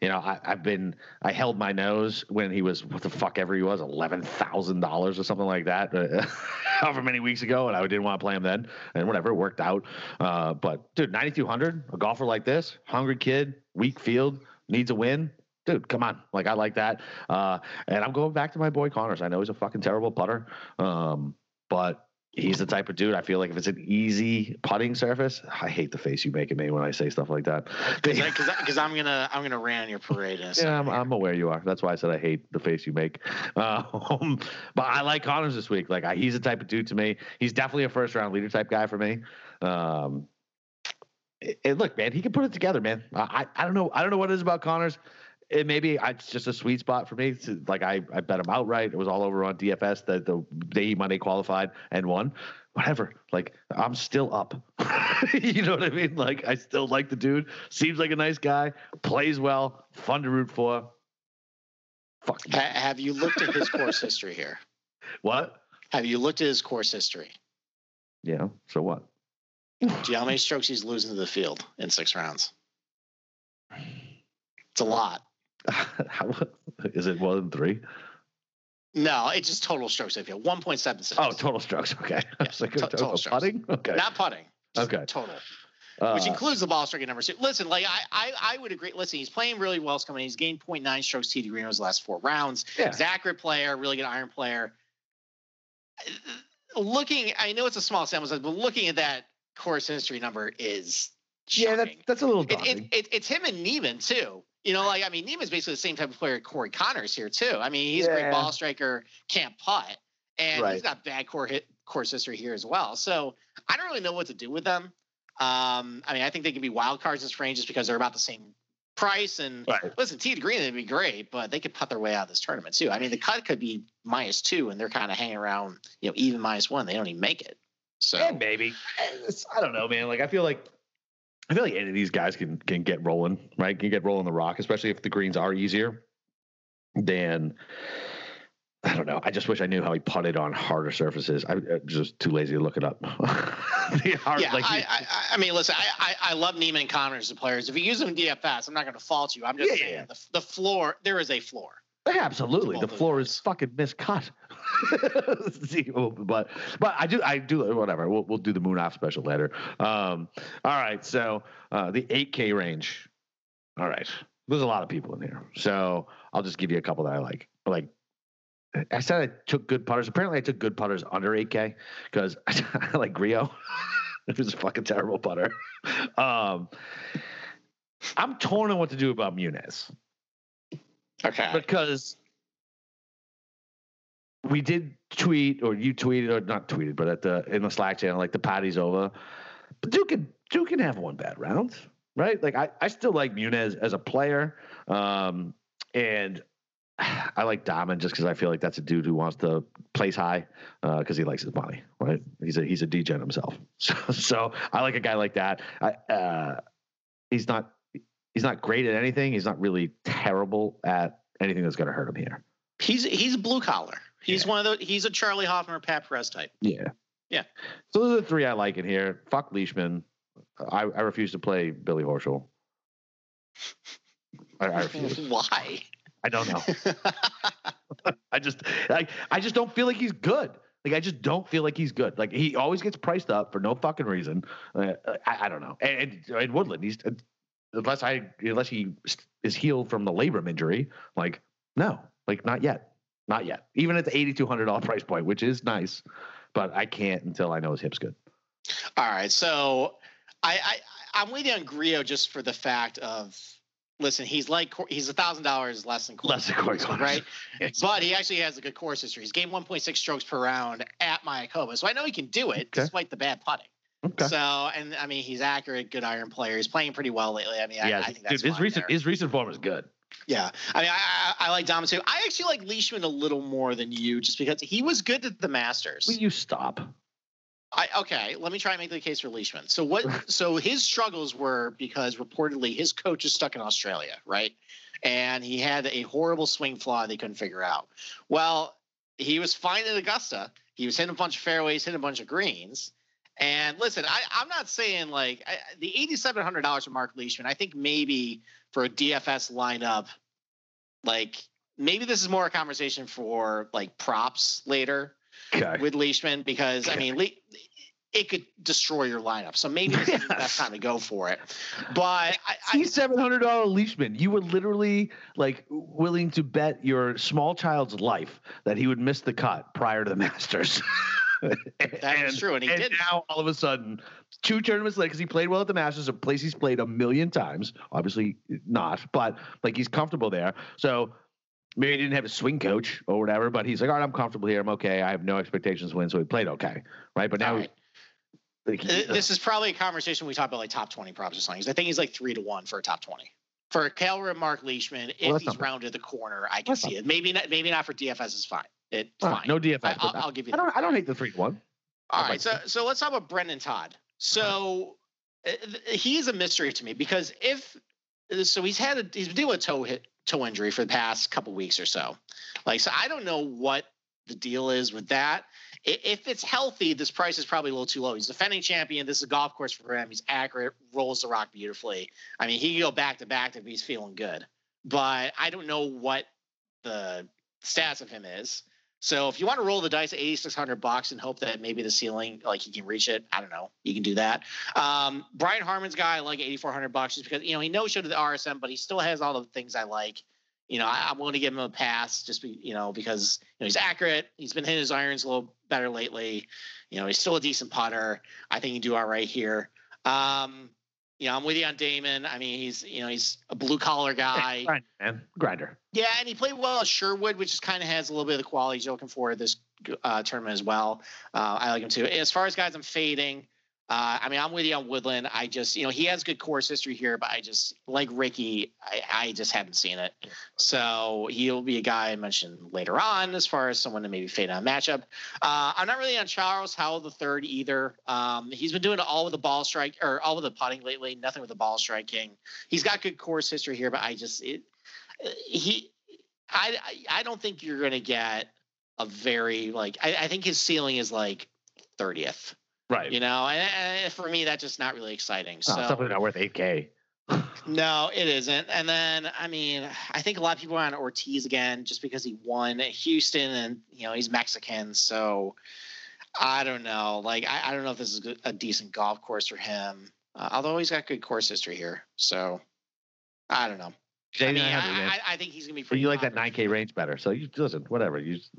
You know, I, I've been, I held my nose when he was, what the fuck ever he was, $11,000 or something like that, uh, however many weeks ago. And I didn't want to play him then. And whatever, it worked out. Uh, but dude, 9,200, a golfer like this, hungry kid, weak field, needs a win. Dude, come on. Like, I like that. Uh, and I'm going back to my boy Conners. I know he's a fucking terrible putter. Um, but he's the type of dude. I feel like if it's an easy putting surface, I hate the face you make at me when I say stuff like that. Because I'm gonna I'm gonna ran your parade in a second. yeah, I'm, I'm aware you are. That's why I said I hate the face you make. Um, but I like Conners this week. Like I, he's the type of dude to me. He's definitely a first round leader type guy for me. Um, and- look, man, he can put it together, man. I, I I don't know. I don't know what it is about Conners. It maybe it's just a sweet spot for me. To, like I, I bet him outright. It was all over on DFS that the day he Monday qualified and won. Whatever. Like I'm still up. you know what I mean? Like I still like the dude. Seems like a nice guy. Plays well. Fun to root for. Fuck. Ha- have you looked at his course history here? What? Have you looked at his course history? Yeah. So what? Do you know how many strokes he's losing to the field in six rounds? It's a lot. How, is it more than three? No, it's just total strokes the field. One point seven six. Oh, total strokes. Okay. I was like, to- total, total strokes. putting. Okay. not putting. Okay. Total. Uh, which includes the ball striking number too. Listen, like I, I, I would agree. Listen, he's playing really well. He's coming. He's gained 0.9 strokes TD to green in his last four rounds. yeah. He's accurate player, really good iron player. Looking, I know it's a small sample size, but looking at that course history number is Yeah, that's that's a little It, it, it, it's him and Niemann too. You know, like I mean, Niemann's basically the same type of player Corey Conners here too. I mean, he's a great ball striker, can't putt, and Right. he's got bad core hit course history here as well. So I don't really know what to do with them. Um, I mean, I think they could be wild cards in this range just because they're about the same price. And Right. listen, T to green, they'd be great, but they could putt their way out of this tournament too. I mean, the cut could be minus two, and they're kind of hanging around, you know, even minus one. They don't even make it. So Yeah, maybe. I don't know, man. Like I feel like I feel like any of these guys can can get rolling, right? Can get rolling the rock, especially if the greens are easier. than I don't know. I just wish I knew how he putted on harder surfaces. I, I'm just too lazy to look it up. Hard- yeah, like, I, I, I mean, listen, I, I, I love Niemann and Conners as players. If you use them in DFS, I'm not going to fault you. I'm just Yeah, saying yeah. the, the floor, there is a floor. Absolutely, the floor is fucking miscut. See, but but I do I do whatever. We'll we'll do the moon off special later. Um, all right, so uh, the 8K range. All right, there's a lot of people in here, so I'll just give you a couple that I like. Like I said, I took good putters. Apparently, I took good putters under 8K because I like Rio. it was a fucking terrible putter. Um, I'm torn on what to do about Munoz Okay. because we did tweet or you tweeted or not tweeted, but at the in the Slack channel, like the party's over. But Duke can Duke can have one bad round, right? Like I, I still like Munoz as a player. Um and I like Diamond just because I feel like that's a dude who wants to place high because he likes his money, right? He's a he's a degen himself, so so I like a guy like that. I, uh, he's not he's not great at anything. He's not really terrible at anything that's going to hurt him here. he's he's blue collar. He's Yeah. one of the he's a Charley Hoffman or Pat Perez type. Yeah. Yeah. So those are the three I like in here. Fuck Leishman. I, I refuse to play Billy Horschel. I, I refuse. Why? I don't know. I just like I just don't feel like he's good. Like I just don't feel like he's good. Like he always gets priced up for no fucking reason. Uh, I, I don't know. And, and, and Woodland, he's unless I unless he is healed from the labrum injury. Like no, like not yet, not yet. Even at the eighty two hundred dollar price point, which is nice, but I can't until I know his hip's good. All right, so I, I I'm you on Grillo just for the fact of listen, he's like he's a thousand dollars less than Corey Less than Corey Conners, right? But he actually has a good course history. He's gained 1.6 strokes per round at Mayakoba, so I know he can do it Okay. despite the bad putting. Okay. So, and I mean, he's accurate, good iron player. He's playing pretty well lately. I mean, yeah, I think that's dude, his recent there. his recent form is good. Yeah, I mean, I, I, I like Dom too. I actually like Leishman a little more than you, just because he was good at the Masters. Will you stop? I, okay, let me try and make the case for Leishman. So what? so his struggles were because reportedly his coach is stuck in Australia, right? And he had a horrible swing flaw they couldn't figure out. Well, he was fine at Augusta. He was hitting a bunch of fairways, hitting a bunch of greens. And listen, I, I'm not saying like I, the eighty-seven hundred dollars for Mark Leishman. I think maybe for a DFS lineup, like maybe this is more a conversation for like props later Okay. with Leishman because I mean, Le- it could destroy your lineup. So maybe this the best time to go for it. But He's seven hundred dollar Leishman. You were literally like willing to bet your small child's life that he would miss the cut prior to the Masters. That is true, and he didn't. now all of a sudden, two tournaments later, because he played well at the Masters, a place he's played a million times. Obviously not, but like he's comfortable there. So maybe he didn't have a swing coach or whatever, but he's like, all right, I'm comfortable here. I'm okay. I have no expectations to win, so he played okay, right? But now, All right. like, he- uh this is probably a conversation we talk about like top 20 props or something. I think he's like three to one for a top 20. For Calvin and Mark Leishman, if Well, he's rounded the corner, I can That's see it. Maybe not. Maybe not for DFS is fine. It's fine. no DFS. I, will I'll give you. I don't. I don't hate the three one. All right, so so let's talk about Brendon Todd. So uh, he is a mystery to me because if so, he's had a, he's been dealing with toe hit toe injury for the past couple weeks or so. Like so, I don't know what the deal is with that. If it's healthy, this price is probably a little too low. He's defending champion. This is a golf course for him. He's accurate, rolls the rock beautifully. I mean, he can go back to back if he's feeling good. But I don't know what the stats of him is. So if you want to roll the dice at 8600 bucks and hope that maybe the ceiling like he can reach it, I don't know. You can do that. Um, Brian Harman's guy I like 8400 bucks just because you know he knows showed to the RSM, but he still has all the things I like. You know, I, I'm willing to give him a pass just be, you know because you know he's accurate. He's been hitting his irons a little better lately. You know, he's still a decent putter. I think he can do all right here. Um, You know, I'm with you on Damon. I mean, he's you know he's a blue collar guy. Grinder, man. Grinder. Yeah, and he played well at Sherwood, which just kind of has a little bit of the qualities you're looking for this uh, tournament as well. Uh, I like him too. As far as guys, I'm fading. Uh, I mean, I'm with you on Woodland. I just, you know, he has good course history here, but I just like Ricky. I, I just haven't seen it, so he'll be a guy I mentioned later on as far as someone to maybe fade on a matchup. Uh, I'm not really on Charles Howell the third either. Um, he's been doing all with the ball strike or all with the putting lately. Nothing with the ball striking. He's got good course history here, but I just it, he, I, I don't think you're going to get a very like. I, I think his ceiling is like 30th. Right. You know, and, and for me, that's just not really exciting. Oh, So it's definitely not worth 8K. no, it isn't. And then, I mean, I think a lot of people are on Ortiz again just because he won at Houston, and you know he's Mexican. So I don't know. Like, I, I don't know if this is a- a decent golf course for him. Uh, although he's got good course history here, so I don't know. I mean, I, I, I think he's gonna be. But Pretty you like that 9K range better. So you listen, whatever. You just,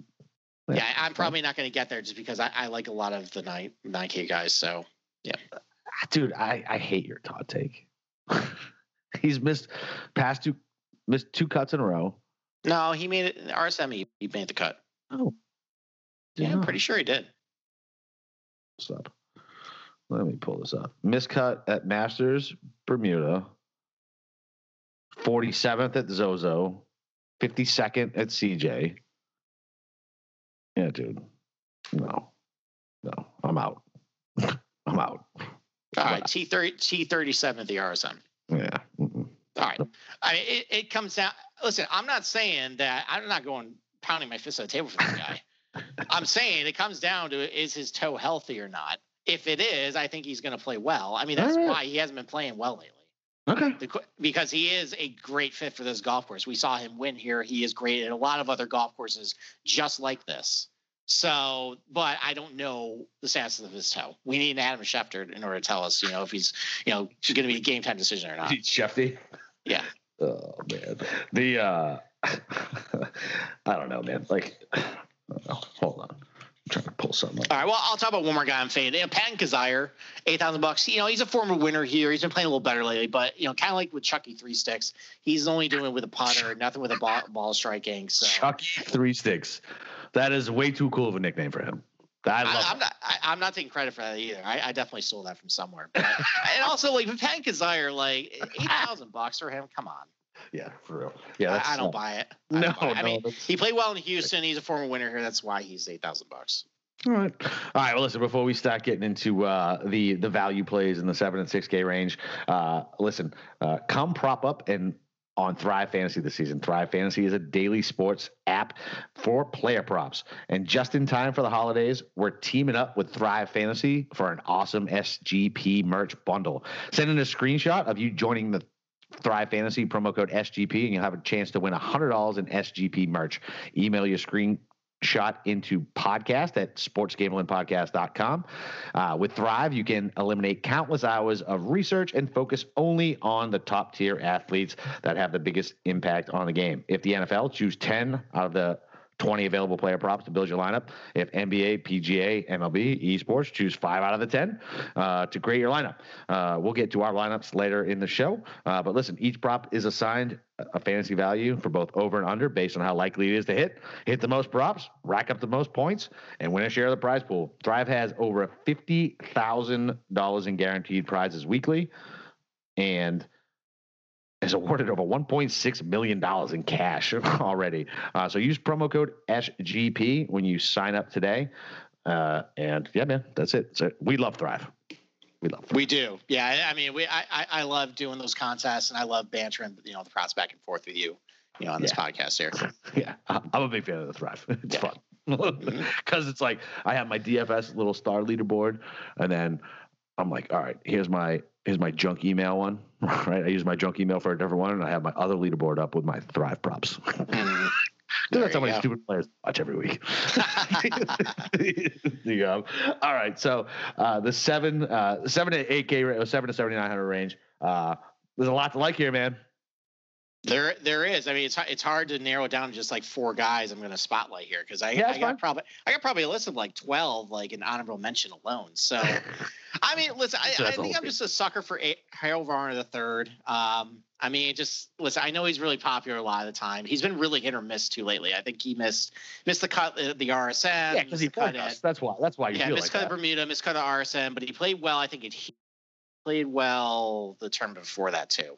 Yeah, I'm probably not going to get there just because I, I like a lot of the nine nine K guys. So yeah, ah, dude, I, I hate your Todd take. He's missed past two missed two cuts in a row. no, he made it. RSM, he, he made the cut. Oh. Yeah, I'm pretty sure he did. up. Let me pull this up. Miscut at Masters, Bermuda. 47th at Zozo. 52nd at CJ. Yeah, dude. No. No. I'm out. I'm out. All right, T thirty T thirty seven at the RSM. Yeah. Mm-mm. All right, I mean, it, it comes down. Listen, I'm not saying that I'm not going pounding my fist on the table for this guy. I'm saying it comes down to is his toe healthy or not. If it is, I think he's going to play well. I mean, that's right. why he hasn't been playing well lately. Okay. Because he is a great fit for this golf course. We saw him win here. He is great at a lot of other golf courses just like this. So, but I don't know the status of his toe. We need Adam Schefter in order to tell us, you know, if he's, you know, going to be a game time decision or not. Shefty. Yeah. Oh man. The uh I don't know, man. Like don't know. hold on. I'm trying to pull something up. All right. Well, I'll talk about one more guy I'm fading. You know, Patton Kizzire, eight thousand bucks. You know, he's a former winner here. He's been playing a little better lately, but you know, kind of like with Chucky Three Sticks, he's only doing it with a putter, nothing with a ball, ball striking. So Chucky Three Sticks. That is way too cool of a nickname for him. I love I, I'm not. I, I'm not taking credit for that either. I, I definitely stole that from somewhere. But, and also, like with Patton Kizzire, like eight thousand bucks for him. Come on. Yeah, for real. Yeah, that's I, I don't uh, buy it. I No, buy it. I no, mean, that's- he played well in Houston. He's a former winner here. That's why he's eight thousand bucks. All right. All right. Well, listen. Before we start getting into uh, the the value plays in the seven and six K range, uh, listen. Uh, come prop up and on Thrive Fantasy this season. Thrive Fantasy is a daily sports app for player props, and just in time for the holidays, we're teaming up with Thrive Fantasy for an awesome SGP merch bundle. Send in a screenshot of you joining the Thrive Fantasy promo code SGP, and you'll have a chance to win $100 in SGP merch. Email your screen shot into podcast at sportsgamblingpodcast.com. Uh, with Thrive, you can eliminate countless hours of research and focus only on the top tier athletes that have the biggest impact on the game. If the NFL, choose 10 out of the 20 available player props to build your lineup. If NBA, PGA, MLB, esports, choose five out of the 10 uh, to create your lineup. Uh, we'll get to our lineups later in the show. Uh, but listen, each prop is assigned a fantasy value for both over and under based on how likely it is to hit. Hit the most props, rack up the most points, and win a share of the prize pool. Thrive has over $50,000 in guaranteed prizes weekly and has awarded over $1.6 million in cash already. Uh, so use promo code SGP when you sign up today. Uh, and yeah, man, that's it. So we love Thrive. We love Thrive. We do. Yeah. I- mean, we. I, I. Love doing those contests, and I love bantering. You know, the props back and forth with you. You know, on this podcast here. Yeah, I'm a big fan of the Thrive. It's Yeah. fun because it's like I have my DFS little star leaderboard, and then I'm like, all right, here's my here's my junk email one. Right, I use my junk email for a different one, and I have my other leaderboard up with my Thrive props. Mhm. That's There how many go. stupid players I watch every week. There you go. All right, so uh, the seven uh, seven to eight K ra- seven to seventy nine hundred range. Uh, there's a lot to like here, man. There, there is. I mean, it's it's hard to narrow it down to just like four guys. I'm going to spotlight here because I, Yeah, I that's got fine. probably I got probably a list of like twelve, like an honorable mention alone. So, I mean, listen, I, I think I'm just a sucker for a- Harold Varner the third. Um, I mean, just listen. I know he's really popular a lot of the time. He's been really hit or miss too lately. I think he missed missed the cut, uh, the RSM. Yeah, because he cut us. That's why. That's why you yeah, feel missed like cut that. Bermuda, missed cut the RSM, but he played well. I think it, he played well the term before that too.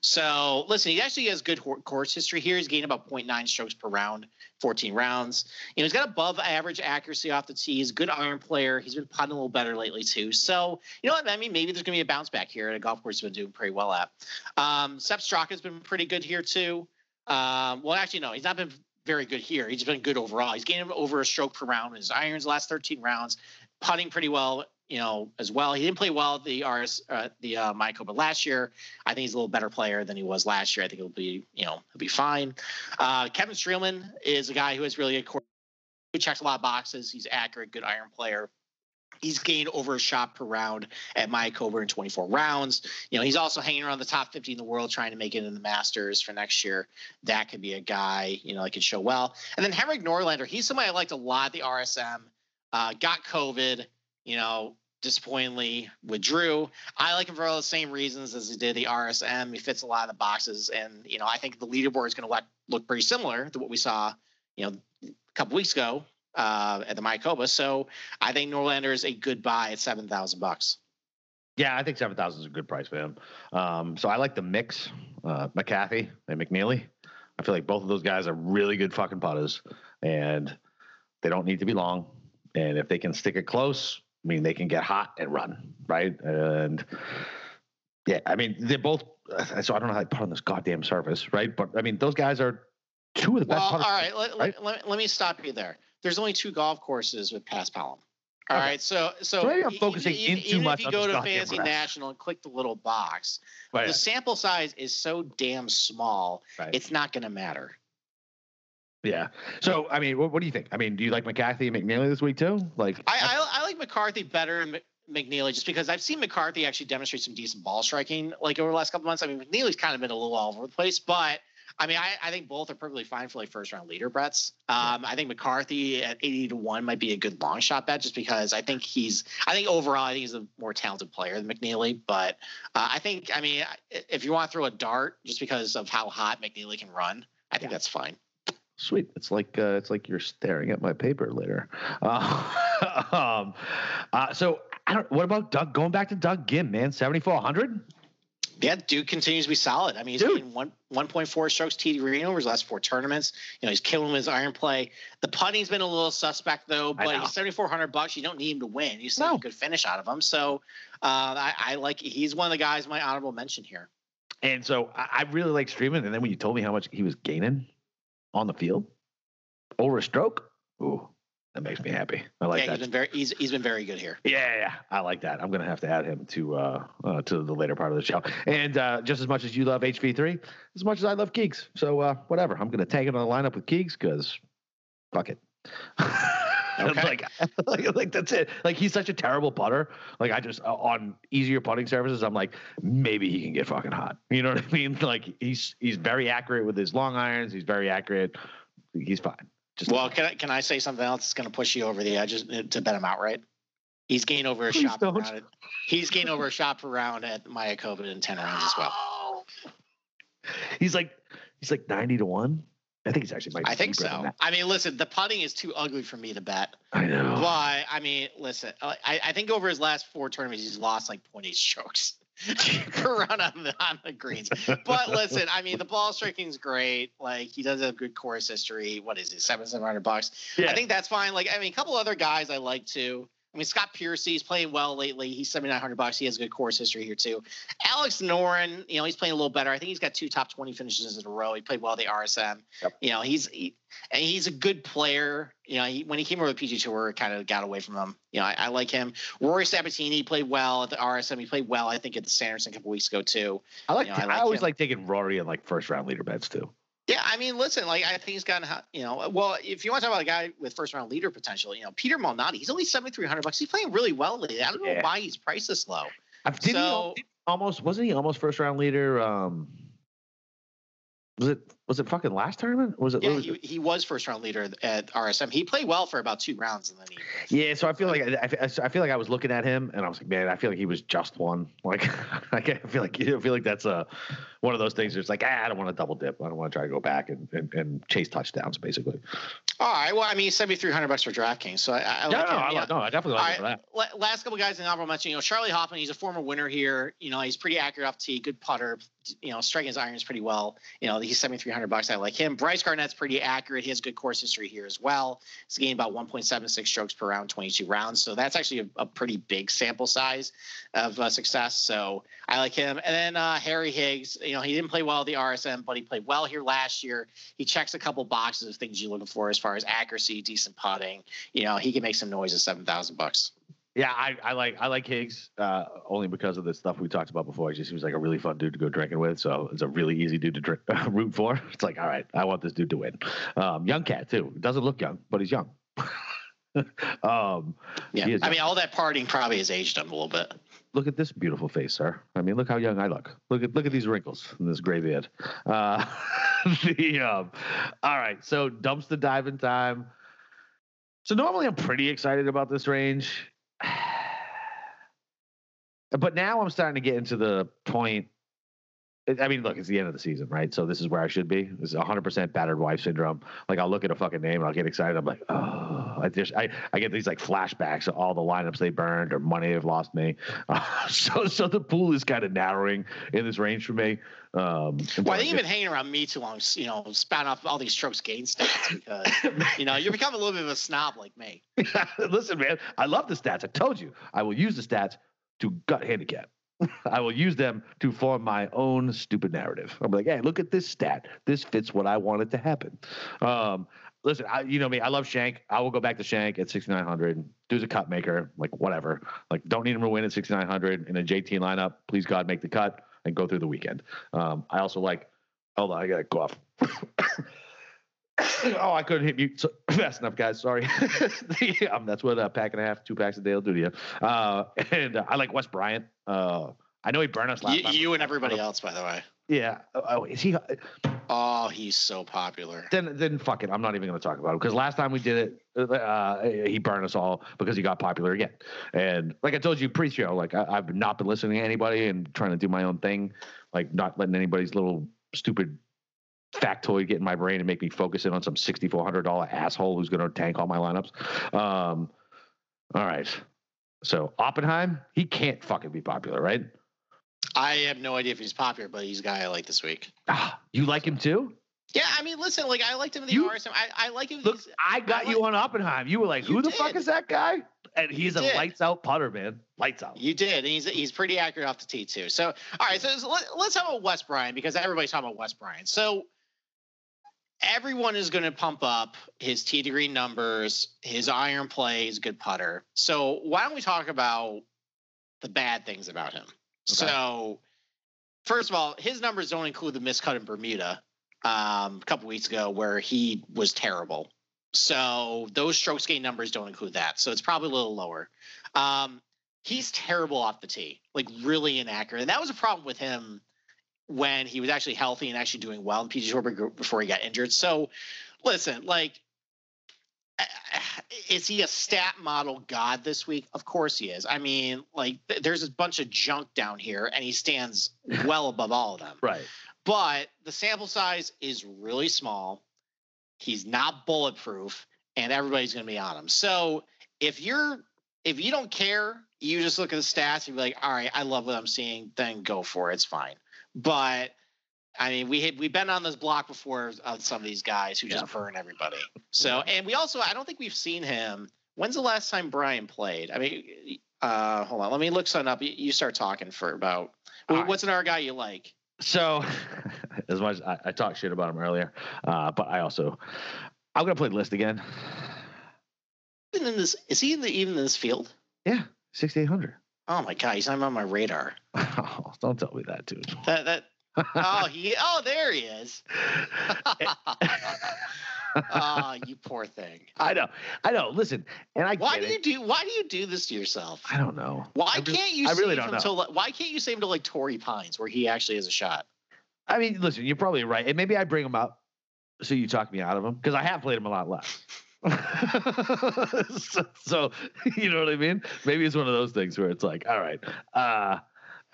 So listen, he actually has good course history here. He's gained about 0.9 strokes per round, 14 rounds. You know, he's got above average accuracy off the tee. He's a good iron player. He's been putting a little better lately too. So you know what I mean? Maybe there's gonna be a bounce back here at a golf course he's been doing pretty well at. Um, Sepp Straka's been pretty good here too. Um, well, actually, no, he's not been very good here. He's been good overall. He's gained over a stroke per round in his irons last 13 rounds, putting pretty well, you know, as well. He didn't play well at the RS, uh, the uh, Mayakoba last year. I think he's a little better player than he was last year. I think he'll be, you know, he'll be fine. Uh, Kevin Streelman is a guy who has really core. Who checks a lot of boxes. He's accurate, good iron player. He's gained over a shot per round at Mayakoba in 24 rounds. You know, he's also hanging around the top 50 in the world, trying to make it in the Masters for next year. That could be a guy, you know, that could show well. And then Henrik Norlander, he's somebody I liked a lot the RSM. Uh, got COVID, you know, disappointingly withdrew. I like him for all the same reasons as he did the RSM. He fits a lot of the boxes, and you know, I think the leaderboard is going to look pretty similar to what we saw, you know, a couple weeks ago uh, at the Mayakoba. So I think Norlander is a good buy at seven thousand bucks. Yeah, I think seven thousand is a good price for him. Um, so I like the mix, uh, McCarthy and McNealy. I feel like both of those guys are really good fucking putters, and they don't need to be long. And if they can stick it close, I mean, they can get hot and run, right? And yeah, I mean, they're both. So I don't know how they put on this goddamn surface, right? But I mean, those guys are two of the best. Well, putters, all right, let, right? Let, let, me stop you there. There's only two golf courses with paspalum. All Okay. right, so so, So maybe I'm focusing even, in too even much if you go to grass. National and click the little box, Right, the sample size is so damn small, right. it's not going to matter. Yeah. So I mean, what, what do you think? I mean, do you like McCarthy and McNealy this week too? Like, I, I, I like McCarthy better than Mc- McNealy just because I've seen McCarthy actually demonstrate some decent ball striking like over the last couple months. I mean, McNealy's kind of been a little all over the place, but I mean, I, I think both are perfectly fine for like first round leader bets. Um, I think McCarthy at 80 to 1 might be a good long shot bet just because I think he's, I think overall, I think he's a more talented player than McNealy. But uh, I think, I mean, if you want to throw a dart just because of how hot McNealy can run, I think that's fine. Sweet. It's like uh, it's like you're staring at my paper later. Uh, um, uh, so I don't. What about Doug? Going back to Doug Ghim, man, seventy four hundred. Yeah, dude continues to be solid. I mean, he's Dude. getting one one point four strokes TD rating over his last four tournaments. You know, he's killing with his iron play. The putting's been a little suspect though, but he's seventy four hundred bucks. You don't need him to win. You still No. a good finish out of him. So uh, I, I like he's one of the guys my honorable mention here. And so I, I really like Streelman. And then when you told me how much he was gaining on the field over a stroke, ooh, that makes me happy. I like yeah, that. he's been very he's he's been very good here. Yeah, yeah, yeah. I like that. I'm gonna have to add him to uh, uh to the later part of the show. And uh, just as much as you love HV3, as much as I love Keegs. So uh, whatever. I'm gonna tag it on the lineup with Keegs because fuck it. Okay. like, like, like that's it. Like he's such a terrible putter. Like I just uh, on easier putting surfaces, I'm like maybe he can get fucking hot. You know what I mean? Like he's he's very accurate with his long irons. He's very accurate. He's fine. Just Well, can I can I say something else that's going to push you over the edge uh, to bet him outright? He's gained over a Please shot don't. round. At, he's gained over a shot per round at Mayakoba in ten rounds as well. he's like he's like 90 to one. I think he's actually I think so. I mean, listen, the putting is too ugly for me to bet. I know. Why? I mean, listen, uh, I, I think over his last four tournaments, he's lost like 0.8 strokes run on the on the greens. But listen, I mean, the ball striking's great. Like he does have good course history. What is it, seven seven hundred bucks? Yeah. I think that's fine. Like I mean, a couple other guys I like too. I mean, Scott Piercy, he's playing well lately. He's seventy nine hundred bucks. He has a good course history here too. Alex Noren, you know, he's playing a little better. I think he's got two top twenty finishes in a row. He played well at the RSM. Yep. You know, he's he, and he's a good player. You know, he, when he came over to the PG Tour, it kind of got away from him. You know, I, I like him. Rory Sabatini played well at the RSM. He played well, I think, at the Sanderson a couple weeks ago too. I like. you know, I I, always him. like taking Rory in like first round leader bets too. Yeah, I mean, listen, like I think he's gotten, you know, well, if you want to talk about a guy with first round leader potential, you know, Peter Malnati, he's only seventy three hundred bucks. He's playing really well lately. I don't know why he's priced this low. I've did So- he almost wasn't he almost first round leader? Um, was it was it fucking last tournament? Was it? Yeah, was he, it? he was first round leader at RSM. He played well for about two rounds, and then he. Yeah, so I feel like I, I, feel like I was looking at him and I was like, man, I feel like he was just one. Like, like I feel like I feel like that's a one of those things. Where it's like, ah, I don't want to double dip. I don't want to try to go back and, and, and chase touchdowns, basically. All right. Well, I mean, seventy three hundred bucks for DraftKings, so I, I No, like no, him, I, yeah. no, I definitely like for that. last couple guys in the honorable mention, you know, Charley Hoffman, he's a former winner here. You know, he's pretty accurate off tee, good putter. You know, striking his irons pretty well. You know, he's seventy three bucks. I like him. Bryce Garnett's pretty accurate. He has good course history here as well. He's gained about one point seven six strokes per round, twenty two rounds. So that's actually a, a pretty big sample size of uh, success. So I like him. And then uh, Harry Higgs, you know, he didn't play well at the RSM, but he played well here last year. He checks a couple boxes of things you're looking for as far as accuracy, decent putting. You know, he can make some noise at seven thousand bucks. Yeah, I, I like I like Higgs uh, only because of the stuff we talked about before. He just seems like a really fun dude to go drinking with. So it's a really easy dude to drink, root for. It's like, all right, I want this dude to win. Um, young cat too. Doesn't look young, but he's young. um, Yeah, is I mean, all that partying probably has aged him a little bit. look at this beautiful face, sir. I mean, look how young I look. Look at look at these wrinkles in this gray beard. Uh, the um, all right, so dumpster diving time. So normally I'm pretty excited about this range, but now I'm starting to get into the point. I mean, look, it's the end of the season, right? So this is where I should be. This is 100% battered wife syndrome. Like I'll look at a fucking name and I'll get excited. I'm like, oh, I just I, I get these like flashbacks of all the lineups they burned or money they've lost me. Uh, so so the pool is kind of narrowing in this range for me. Um, Well, I think you've been hanging around me too long, you know, spouting off all these strokes gain stats because, you know, you're becoming a little bit of a snob like me. Listen, man, I love the stats. I told you I will use the stats to gut handicap. I will use them to form my own stupid narrative. I'm like, hey, look at this stat. This fits what I wanted to happen. Um, listen, I, you know me. I love Shank. I will go back to Shank at 6,900. Dude's a cut maker. Like whatever. Like don't need him to win at 6,900 in a JT lineup. Please God, make the cut and go through the weekend. Um, I also like. Hold on, I gotta cough. oh, I couldn't hit mute so fast enough, guys. Sorry. The, um, that's what a pack and a half, two packs a day will do to you. Uh, and uh, I like Wes Bryan. Uh, I know he burned us last You, time. you and everybody else, by the way. Yeah. Oh, is he? Oh, he's so popular. Then, then fuck it. I'm not even going to talk about it because last time we did it, uh, he burned us all because he got popular again. And like I told you pre-show, like I, I've not been listening to anybody and trying to do my own thing, like not letting anybody's little stupid factoid get in my brain and make me focus in on some $6,400 asshole who's going to tank all my lineups. Um, all right. So Oppenheim, he can't fucking be popular, right? I have no idea if he's popular, but he's a guy I like this week. Ah, you like him too? Yeah, I mean, listen, like I liked him in the You- RSM. I, I like him. Look, I got you on Oppenheim. You were like, "Who the fuck is that guy?" And he's You a did. lights out putter, man. Lights out. You did, and he's he's pretty accurate off the tee too. So, all right, so, so let, let's talk about Wes Bryan because everybody's talking about Wes Bryan. So, everyone is going to pump up his tee degree numbers, his iron play, his good putter. So, why don't we talk about the bad things about him? So, first of all, his numbers don't include the miscut in Bermuda um, a couple weeks ago where he was terrible. So those strokes gain numbers don't include that. So it's probably a little lower. Um, he's terrible off the tee, like really inaccurate. And that was a problem with him when he was actually healthy and actually doing well in PG Tour before he got injured. So listen, like, is he a stat model god this week? Of course he is. I mean, like, th- there's a bunch of junk down here, and he stands well above all of them Right. but the sample size is really small. He's not bulletproof, and everybody's going to be on him. So if you're if you don't care, you just look at the stats and be like, all right, I love what I'm seeing. Then go for it. It's fine. But I mean, we had we've been on this block before of some of these guys who just burn everybody. So and we also I don't think we've seen him. When's the last time Bryan played? I mean, uh, hold on. Let me look something up. You, start talking for about. All right. What's another guy you like? So, as much as I, I talked shit about him earlier, uh, but I also I'm gonna play the list again. Even in this, is he in the, even in this field? Yeah, 6800. Oh my god, he's not on my radar. Don't tell me that, dude. That that. Oh, he. Oh, there he is. oh, you poor thing. I know, I know. Listen, and I Why do it. you do? Why do you do this to yourself? I don't know. Why I can't you? I really save don't him know. Till, why can't you save him to like Torrey Pines, where he actually has a shot? I mean, listen, you're probably right, and maybe I bring him up so you talk me out of him because I have played him a lot less. so, so, you know what I mean? Maybe it's one of those things where it's like, all right, uh,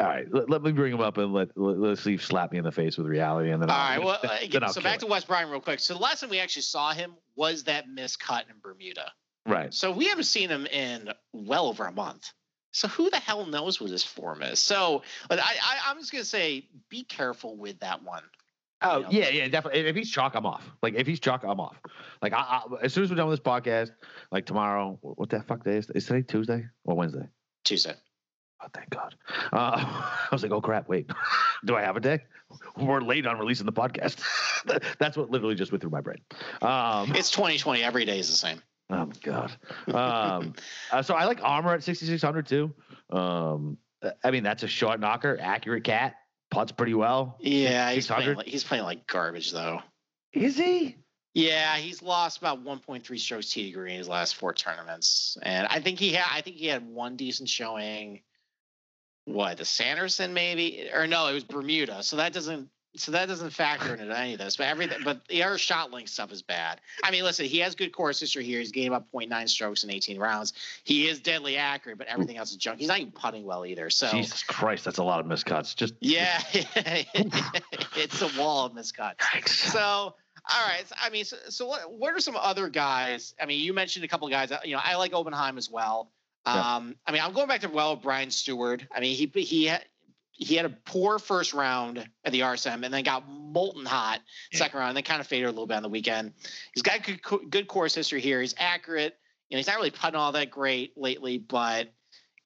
all right, let, let me bring him up and let, let us see if slap me in the face with reality, and then all I'll, right. Well, then, uh, again, then so back to Wes Bryan real quick. So the last time we actually saw him was that miscut in Bermuda. right. So we haven't seen him in well over a month. So who the hell knows what his form is? So but I, I I'm just gonna say be careful with that one. Oh know? yeah, yeah, definitely. If he's chalk, I'm off. Like if he's chalk, I'm off. Like I, I, as soon as we're done with this podcast, like tomorrow, what that fuck day is? Is today Tuesday or Wednesday? Tuesday. Oh, thank God. Uh, I was like, oh crap, wait, do I have a day? We're late on releasing the podcast. That's what literally just went through my brain. Um, It's 2020. Every day is the same. oh God. Um, uh, so I like Armour at 6600 too. Um, I mean, that's a short knocker, accurate cat, putts pretty well. Yeah, he's playing, like, he's playing like garbage though. Is he? Yeah, he's lost about 1.3 strokes tee degree in his last four tournaments, and I think he had I think he had one decent showing. What the Sanderson maybe or no, it was Bermuda. So that doesn't so that doesn't factor into any of this. But everything but the other shot link stuff is bad. I mean, listen, he has good course history here. He's gained about 0.9 strokes in 18 rounds. He is deadly accurate, but everything else is junk. He's not even putting well either. So Jesus Christ, that's a lot of miscuts. Just yeah, it's a wall of miscuts. So, all right. So, I mean, so, so what, what are some other guys? I mean, you mentioned a couple of guys. uh, You know, I like Oppenheim as well. Yeah. Um, I mean, I'm going back to well Brian Stuard. I mean, he he had he had a poor first round at the RSM and then got molten hot Yeah. second round and then kind of faded a little bit on the weekend. He's got good good course history here. He's accurate. You know, he's not really putting all that great lately, but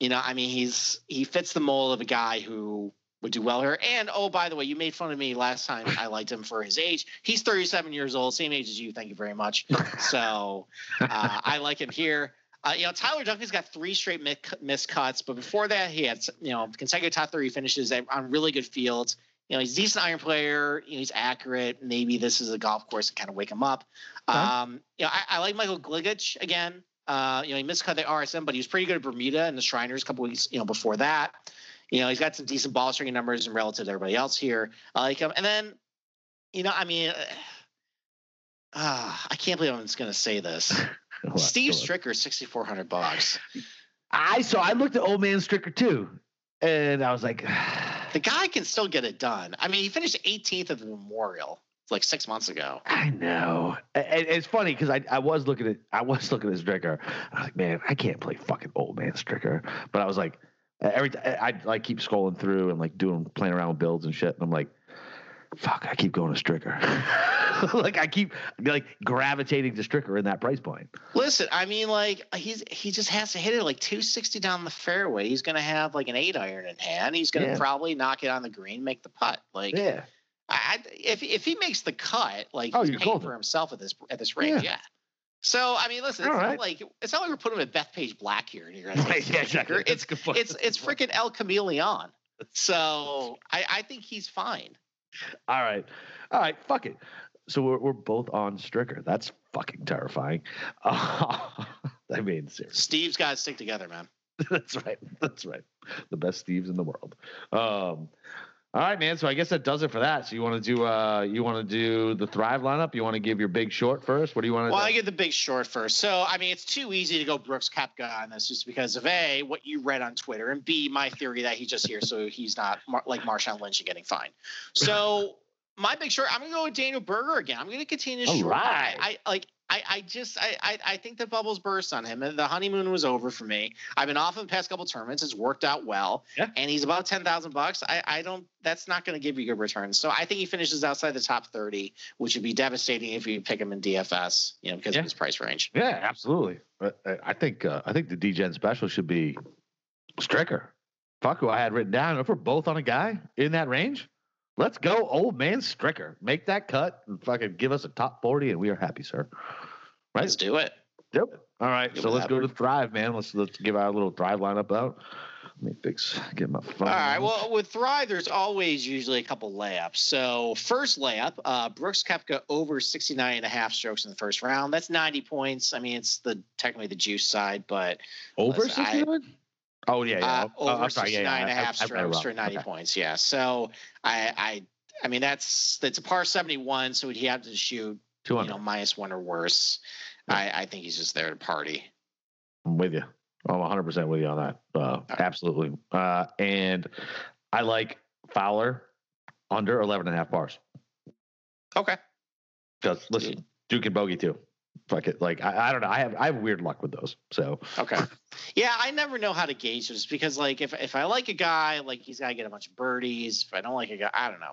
you know, I mean, he's he fits the mold of a guy who would do well here. And oh, by the way, you made fun of me last time. I liked him for his age. He's 37 years old, same age as you. Thank you very much. So uh, I like him here. Uh, you know, Tyler Duncan's got three straight mi- miscuts, but before that, he had you know consecutive top 30 finishes on really good fields. You know, he's a decent iron player. You know, he's accurate. Maybe this is a golf course to kind of wake him up. Okay. Um, you know, I, I like Michael Gligic again. Uh, you know, he miscut the RSM, but he was pretty good at Bermuda and the Shriners a couple weeks, you know, before that. You know, he's got some decent ball stringing numbers and relative to everybody else here. I like him. And then, you know, I mean, uh, I can't believe I'm just going to say this. Steve. Stricker, 6,400 bucks. I so I looked at old man Stricker too, and I was like, The guy can still get it done. I mean, he finished 18th at the Memorial like six months ago. I know. And it's funny because I, I was looking at I was looking at Stricker. I was like, man, I can't play fucking old man Stricker. But I was like, uh, every t- I I like keep scrolling through and like doing playing around with builds and shit. And I'm like, fuck, I keep going to Stricker. like I keep like gravitating to Stricker in that price point. Listen, I mean, like he's he just has to hit it like 260 down the fairway. He's gonna have like an eight iron in hand. He's gonna Yeah. probably knock it on the green, make the putt. Like, Yeah. I, if if he makes the cut, like Oh, he's paying golden. for himself at this at this range, yeah. So I mean, listen, it's All not right. like it's not like we're putting him at Bethpage Black here. And you're Right, yeah, exactly. It's That's a good point. it's it's freaking El Chameleon. So I I think he's fine. All right. All right. Fuck it. So we're, we're both on Stricker. That's fucking terrifying. I mean, seriously. Steve's got to stick together, man. That's right. That's right. The best Steves in the world. Um, all right, man. So I guess that does it for that. So you want to do uh you want to do the Thrive lineup? You want to give your big short first? What do you want to Well, do? I get the big short first. So, I mean, it's too easy to go Brooks Koepka on this just because of A, what you read on Twitter, and B, my theory that he's just here so he's not like Marshawn Lynch and getting fined. So, my big short, I'm going to go with Daniel Berger again. I'm going to continue to All short. right. I, I like. I, I just I, I I think the bubbles burst on him and the honeymoon was over for me. I've been off in the past couple tournaments. It's worked out well. Yeah. And he's about ten thousand bucks. I, I don't that's not going to give you good returns. So I think he finishes outside the top thirty, which would be devastating if you pick him in DFS, you know, because Yeah. of his price range. yeah, absolutely. But uh, I think uh, I think the DGen special should be Stricker. Fuck who I had written down. If we're both on a guy in that range, let's go, old man Stricker. Make that cut and fucking give us a top forty, and we are happy, sir. Right? Let's do it. Yep. All right. Good so let's go to. Thrive, man. Let's let's give our little Thrive lineup out. Let me fix get my phone. All right. Well, with Thrive, there's always usually a couple layups. So first layup, uh, Brooks Koepka over 69 and a half strokes in the first round. That's 90 points. I mean, it's the technically the juice side, but over listen, I- sixty nine. Oh yeah, yeah. uh, Oh, over I'm sorry, 69 yeah, yeah. and a half I strokes for 90 Okay. points. Yeah. So I, I, I mean, that's that's a par seventy one, so he'd have to shoot Two you know minus one or worse. I, I think he's just there to party. I'm with you. I'm 100 percent with you on that. Uh, absolutely. Uh, and I like Fowler under 11 and a half bars. Okay. Because listen, Duke and Bogey too. Fuck it. Like I, I don't know. I have I have weird luck with those. So Okay. Yeah, I never know how to gauge this because, like, if if I like a guy, like he's got to get a bunch of birdies. If I don't like a guy, I don't know.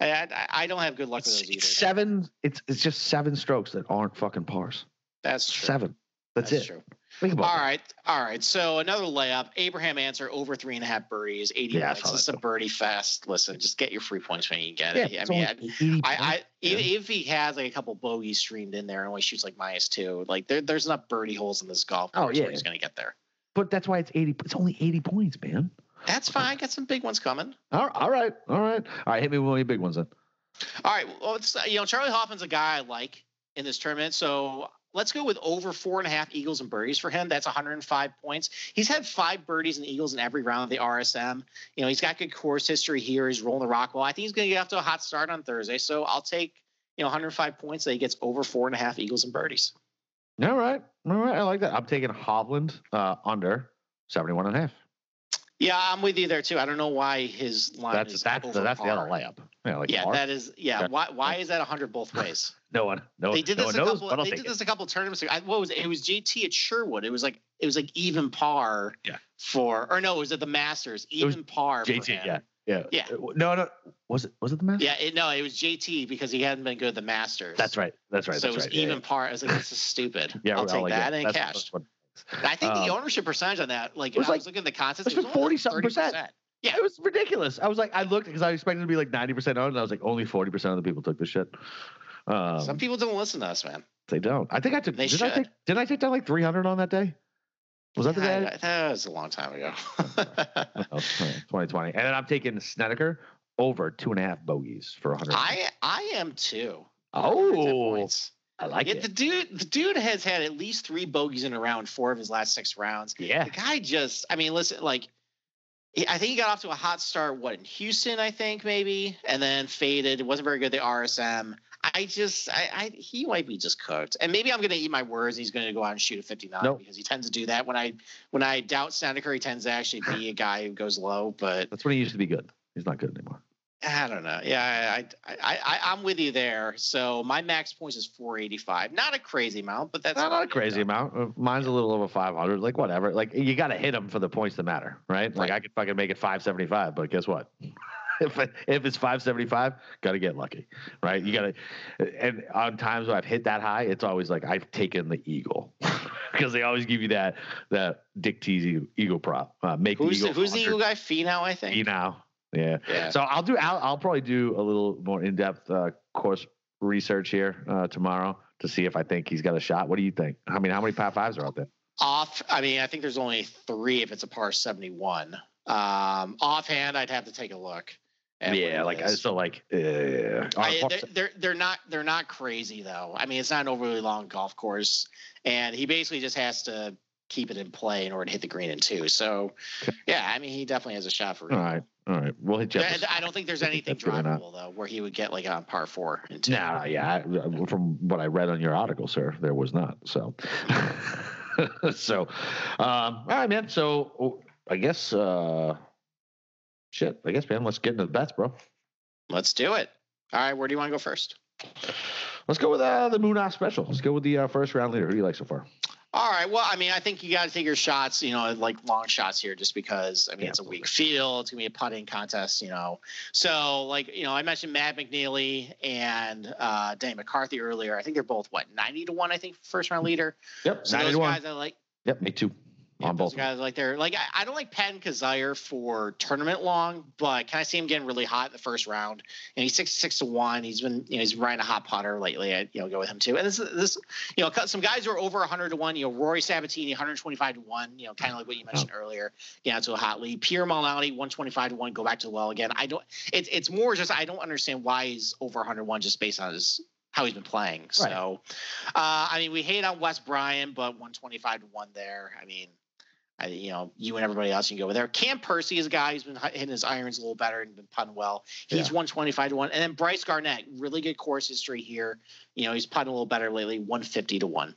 I I, I don't have good luck with those either. it's seven. It's it's just seven strokes that aren't fucking pars. That's true. Seven. That's, it. true. Think about All that. right, all right. So another layup. Abraham Ancer over three and a half birdies, eighty Yeah, I saw is a birdie fest. Listen, just get your free points when you get Yeah, it. I mean, I, I, I points. if, he has like a couple bogeys streamed in there and only shoots like minus two, like there, there's enough birdie holes in this golf Oh, course yeah. where he's gonna get there. but that's why it's 80. It's only 80 points, man. That's fine. Got some big ones coming. All all right. All right. All right. Hit me with one of your big ones then. All right. Well, it's you know Charley Hoffman's a guy I like in this tournament, so let's go with over four and a half eagles and birdies for him. That's 105 points. He's had five birdies and eagles in every round of the RSM. You know he's got good course history here. He's rolling the rock well. I think he's going to get off to a hot start on Thursday, so I'll take you know 105 points that he gets over four and a half eagles and birdies. All right. All right. I like that. I'm taking Hovland uh, under 71 and a half. Yeah, I'm with you there too. I don't know why his line That's is that's over that's the other layup. Yeah, like Yeah, that is. Yeah, why why is that 100 both ways? no one, no, they did no this one a couple. They did it. this a couple tournaments ago. What was it? It was JT at Sherwood. It was like it was like even par. Yeah. For or no, it was at the Masters. Even par. for JT, yeah, yeah, Yeah. Uh, No, no, was it was it the match? Yeah. It, no, it was JT because he hadn't been good at the Masters. that's right. That's right. so that's it was right. even yeah. par. I was like, this is stupid. Yeah, I'll take like that it. and That's- cash. I think Um, the ownership percentage on that, like, was I like- was looking at the contest, it was like 40-something percent. Yeah. It was ridiculous. I was like, I looked because I expected it to be like 90% owned, and I was like, only 40% of the people took the shit. Um, Some people don't listen to us, man. they don't. I think I took. They did I should. take? Did I take down like 300 on that day? Was that the day? I- that was a long time ago. Oh, 2020. And then I'm taking Snedeker over two and a half bogeys for 100. I I am too. Oh. 110 points. I like yeah, it. the dude, the dude has had at least three bogeys in a round, four of his last six rounds. yeah. The guy just, I mean, listen, like, I think he got off to a hot start. What in Houston, I think maybe, and then faded. It wasn't very good. at The RSM. I just, I, I, he might be just cooked. And maybe I'm going to eat my words. He's going to go out and shoot a 59 Nope. because he tends to do that. When I, when I doubt Snedeker, he tends to actually be a guy who goes low. But That's when he used to be good. He's not good anymore. I don't know. Yeah, I, I, I, I'm with you there. So my max points is 485. Not a crazy amount, but that's Not, not a crazy though. amount. Uh, Mine's a little over 500. Like whatever. Like you got to hit them for the points to matter, right? Like Right. I could fucking make it 575, but guess what? if if it's 575, got to get lucky, right? You got to. And on times when I've hit that high, it's always like I've taken the eagle because they always give you that that Dick Teasy eagle prop. Uh, make Who's the the, eagle. who's the Eagle guy? Finau, I think. You know. Yeah. Yeah. So I'll do. I'll, I'll probably do a little more in depth uh, course research here uh, tomorrow to see if I think he's got a shot. What do you think? I mean, how many par fives are out there? Off. I mean, I think there's only three if it's a par 71. Um, offhand, I'd have to take a look. yeah, like is. so, like uh, I, they're, they're they're not they're not crazy though. I mean, it's not an overly long golf course, and he basically just has to keep it in play in order to hit the green in two. So, yeah, I mean, he definitely has a shot for. all right, all right. We'll hit you. I, I don't think there's anything That's really not- drivable though, where he would get like on par four and two. Nah, yeah. I, from what I read on your article, sir, there was not. So, so, um, all right, man. So, oh, I guess, uh, shit. I guess, man. Let's get into the bets, bro. Let's do it. All right, where do you want to go first? Let's go with uh, the Moonah special. Let's go with the uh, first round leader. Who do you like so far? All right. Well, I mean, I think you got to take your shots, you know, like long shots here, just because. I mean, Yeah, it's a weak field. It's gonna be a putting contest, you know. So, like, you know, I mentioned Matt McNealy and uh, Danny McCarthy earlier. I think they're both what ninety to one. I think first round leader. Yep, So those 91. guys I like. Yep, me too. Yeah, on both. guys like they're like I, I don't like Patton Kizzire for tournament long, but can I see him getting really hot in the first round? And he's six six to one. He's been you know he's riding a hot putter lately. I you know go with him too. And this this you know some guys who are over 100 to one. You know Rory Sabbatini 125 to one. You know kind of like what you mentioned earlier. Get out to a hot lead. Pierre Malnati 125 to one. Go back to the well again. I don't. It's it's more just I don't understand why he's over 101 just based on his how he's been playing. So, uh, I mean, we hate on Wes Bryan, but 125 to one there. I mean, I, you know, you and everybody else can go with there. Cam Percy is a guy who's been hitting his irons a little better and been putting well. He's Yeah. 125 to 1. And then Bryce Garnett, really good course history here. You know, he's putting a little better lately, 150 to 1.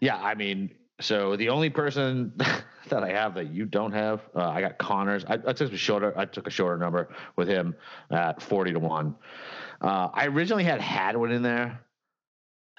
Yeah, I mean, so the only person that I have that you don't have, uh, I got Conners. I, I took a shorter. I took a shorter number with him at forty to one. Uh, I originally had Hadwin in there.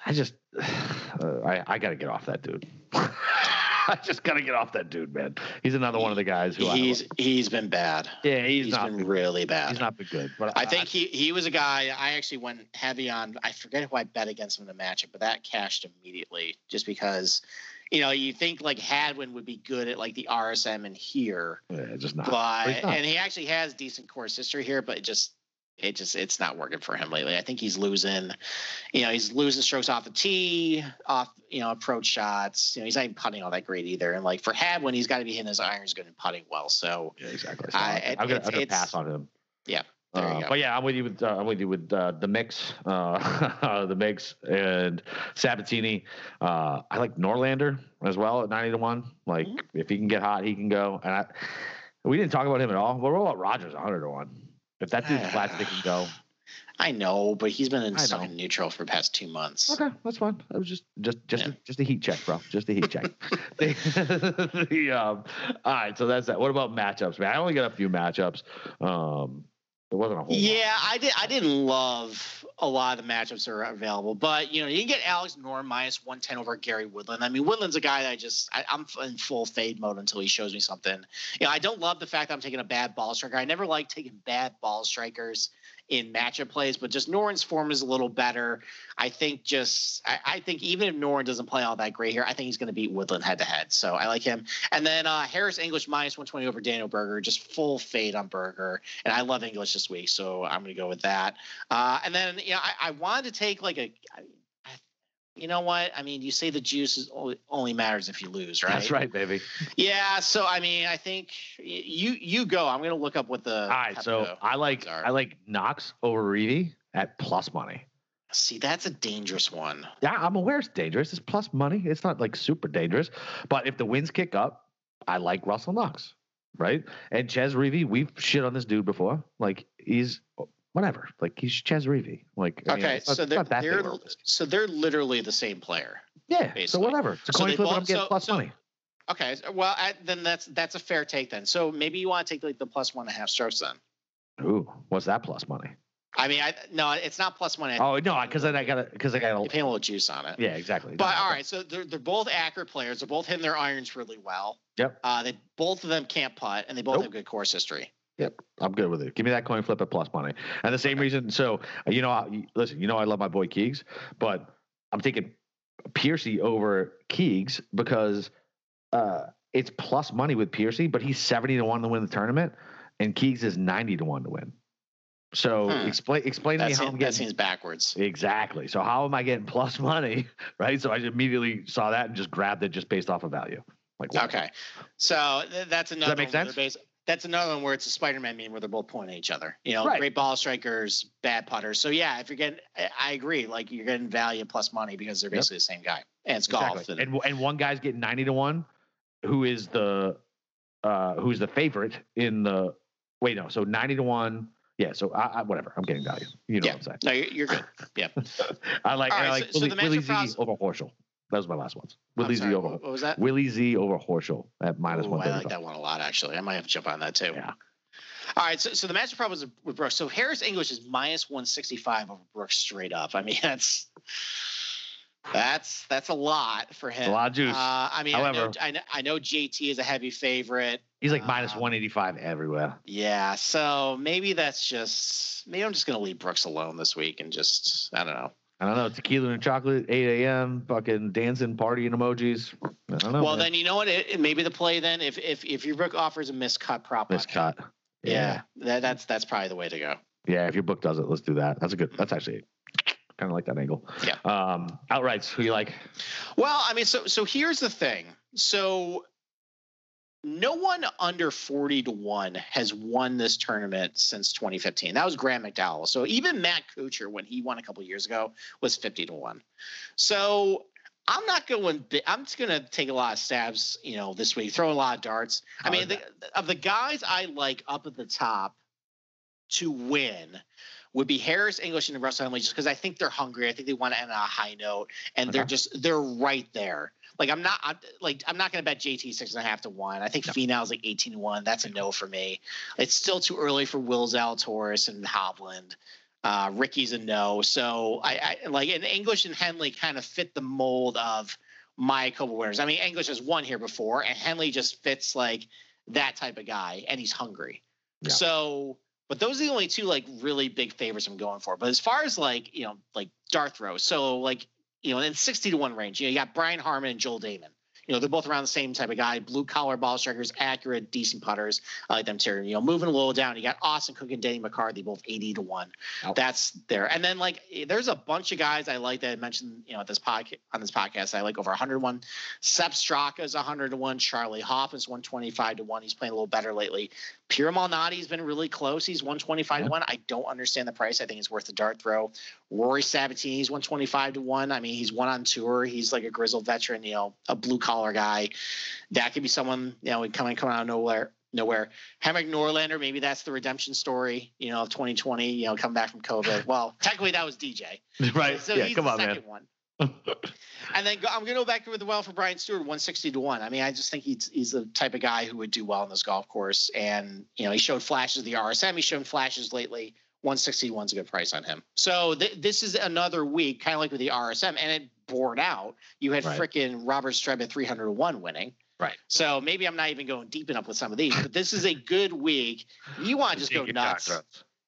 I just, uh, I, I got to get off that dude. I just got to get off that dude, man. He's another one of the guys who He's I, he's been bad. yeah, he's, he's not been been, really bad. he's not been good. But I think he he was a guy I actually went heavy on. I forget who I bet against him in the matchup, but that cashed immediately just because, you know, you think like Hadwin would be good at like the RSM and here, yeah, just not. but not. and he actually has decent course history here, but just it just it's not working for him lately. I think he's losing, you know, he's losing strokes off the tee, off you know approach shots. You know, he's not even putting all that great either. And like for Hadwin, he's got to be hitting his irons good and putting well. So Yeah, exactly. So I- I'm gonna, I'm gonna pass on him. Yeah, Uh. But yeah, I'm with you with uh, I'm with you with uh, the mix, uh, the mix, and Sabbatini. Uh, I like Norlander as well at ninety to one. Like Mhm. if he can get hot, he can go. And I, we didn't talk about him at all. But what about Rodgers hundred to one? If that dude's flat, they can go. I know, but he's been in stuck in neutral for the past two months. Okay, that's fine. I was just just just Yeah. a, just a heat check, bro. Just a heat check. the, the, um, all right, so that's that. What about matchups, man? I only got a few matchups. Um, there wasn't a whole. lot. Yeah, I did. I didn't love a lot of the matchups that are available, but you know, you can get Alex Noren minus one ten over Gary Woodland. I mean, Woodland's a guy that I just I, I'm in full fade mode until he shows me something. You know, I don't love the fact that I'm taking a bad ball striker. I never like taking bad ball strikers in matchup plays, but just Noren's form is a little better. I think just I, I think even if Noren doesn't play all that great here, I think he's going to beat Woodland head to head. So I like him. And then uh, Harris English minus 120 over Daniel Berger, just full fade on Berger. And I love English this week, so I'm going to go with that. Uh, and then you know I, I wanted to take like a. You know what? I mean, you say the juice is only, only matters if you lose, right? That's right, baby. Yeah. So I mean, I think you you go. I'm going to look up what the. All right, so I like. I like Knox over Reavie at plus money. See, that's a dangerous one. Yeah, I'm aware it's dangerous. It's plus money. It's not like super dangerous, but if the winds kick up, I like Russell Knox, right? And Chez Reavie, we've shit on this dude before. Like he's whatever. Like he's Chez Reavie. Like I mean, Okay, not- so they're not they're risk. so they're literally the same player. yeah. So whatever. It's a So coin they flip. both- I'm getting so- plus so- money. Okay, well I, then that's that's a fair take then. So maybe you want to take like the plus one and a half strokes then. Ooh, what's that plus money? I mean, I no, it's not plus one. Oh no, because then I gotta because I you gotta. pay a little juice on it. Yeah, exactly. But No, all right, so they're they're both accurate players. They're both hitting their irons really well. Yep. Uh, they both of them can't putt, and they both Nope. have good course history. I'm good with it. Give me that coin flip at plus money. And the same reason. So you know, I- listen, you know, I love my boy Keegs, but I'm taking Piercy over Keegs because uh, it's plus money with Piercy, but he's seventy to one to win the tournament, and Keegs is ninety to one to win. So Hmm. explain explain to That, me how seems, I'm getting that seems backwards. exactly. So how am I getting plus money? Right. So I immediately saw that and just grabbed it just based off of value. Like wow. Okay, so th- that's another. make one where sense? basi- that's another one where it's a Spider-Man meme where they're both pointing at each other. You know, Right. great ball strikers, bad putters. So yeah, if you're getting, I- agree. Like you're getting value plus money because they're Yep. basically the same guy, and it's golf. And, And and one guy's getting ninety to one, who is the uh who's the favorite in the wait no so ninety to one yeah so I, I whatever I'm getting value you know Yeah. what I'm saying no, you're, you're good. Yeah. I like All I like so- so Willie, the Willie Z over Horschel that was my last ones Willie Z over what, was that? Willie Z over Horschel at one I like that one a lot, actually. I might have to jump on that too. yeah All right, so, so the matchup problem was with Brooks. So Harris English is minus 165 over Brooks straight up. I mean, that's that's that's a lot for him. it's a lot of juice Uh, I mean, I know, However- I know I know JT is a heavy favorite. he's like minus um, one eighty five everywhere Yeah, so maybe that's just maybe I'm just gonna leave Brooks alone this week and just I don't know. I don't know tequila and chocolate eight a.m. fucking dancing partying emojis I don't know well, man. then you know what? It, it- maybe the play then if if if your book offers a miscut prop, on this him, cut yeah, that, that's that's probably the way to go. Yeah, if your book does it, let's do that. That's a good. That's actually kind of like that angle. Yeah. Um, outrights. Who you like? Well, I mean, so so here's the thing. So no one under 40 to 1 has won this tournament since 2015. That was Graham McDowell. So even Matt Kuchar, when he won a couple years ago, was 50 to 1. So I'm not going. I'm just going to take a lot of stabs, you know, this week, throw a lot of darts. I mean, the, of the guys I like up at the top to win would be Harris, English, and Russell Henley, just because I think they're hungry. I think they want to end on a high note, and okay. they're just they're right there. Like I'm not I'm, like I'm not going to bet JT six and a half to one. I think no. Is like eighteen to one. That's a no for me. It's still too early for Will Zalatoris and Hovland. Uh, Rickie's a no. So I, I like and English and Henley kind of fit the mold of my couple winners. I mean, English has won here before, and Henley just fits like that type of guy, and he's hungry. Yeah. So but those are the only two like really big favorites I'm going for. But as far as like you know like Darth throw, so like you know in 60 to one range, you know you got Brian Harman and Joel Dahmen. you know, they're both around the same type of guy, blue collar ball strikers, accurate, decent putters. I like them too. You know, moving a little down, you got Austin Cook and Danny McCarthy, both 80 to 1. Oh. That's there. And then like eh, there's a bunch of guys I like that I mentioned, you know, at this podcast on this podcast. I like over 101. Sepp Straka is 100 to 1. Charley Hoff is 125 to 1. He's playing a little better lately. Pierre Malnati's been really close. He's 125 to 1. I don't understand the price. I think it's worth a dart throw. Rory Sabbatini's 125 to 1. I mean, he's one on tour. He's like a grizzled veteran, you know, a blue collar guy. That could be someone, you know, coming coming out of nowhere. Nowhere. Henrik Norlander, maybe that's the redemption story, you know, of 2020, you know, come back from COVID. Well, technically that was DJ. Right. So yeah, come on, man. One. And then go, I'm going to go back to the well for Brian Stuard, 160 to one. I mean, I just think he's he's the type of guy who would do well on this golf course. And you know, he showed flashes of the RSM. He's shown flashes lately. 161 is a good price on him. So th- this is another week, kind of like with the RSM, and it bored out. You had right. freaking Robert Streb at 301 winning. Right. So maybe I'm not even going deep enough with some of these, but this is a good week. You want to just go nuts.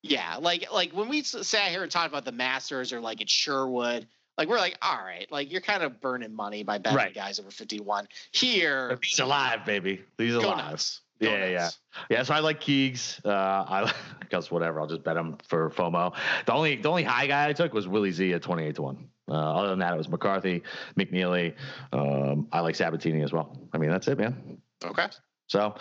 Yeah, like like when we sat here and talked about the Masters or like at Sherwood, like we're like, all right, like you're kind of burning money by betting right. guys over 51. Here, these alive, baby. These alive. Nuts. Yeah, yeah, yeah. So I like Keegs. Uh, I guess whatever. I'll just bet him for FOMO. The only the only high guy I took was Willie Z at twenty eight to one. Uh, other than that, it was McCarthy, McNealy. Um, I like Sabbatini as well. I mean, that's it, man. Okay. So,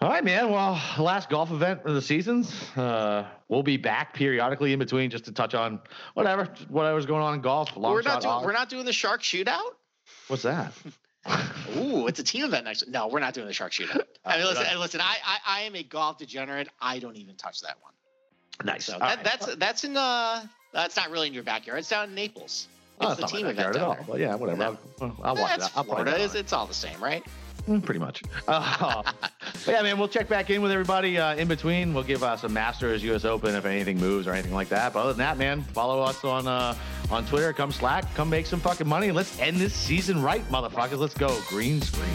all right, man. Well, last golf event of the seasons. Uh, we'll be back periodically in between just to touch on whatever whatever's going on in golf. we're not doing, we're not doing the shark shootout. What's that? Ooh, it's a team event next. No, we're not doing the shark shootout. I mean, listen, listen. I, I, I am a golf degenerate. I don't even touch that one. Nice. So that, right. that's that's in uh that's not really in your backyard. It's down in Naples. Oh, it's oh, the team event at all. But yeah, whatever. No. I'll, I'll watch it. I'll Florida. It's, it's all the same, right? Mm, pretty much. Uh, yeah, man, we'll check back in with everybody uh, in between. We'll give uh, some Masters, U.S. Open if anything moves or anything like that. But other than that, man, follow us on uh, on Twitter. Come Slack. Come make some fucking money. Let's end this season right, motherfuckers. Let's go. Green screen.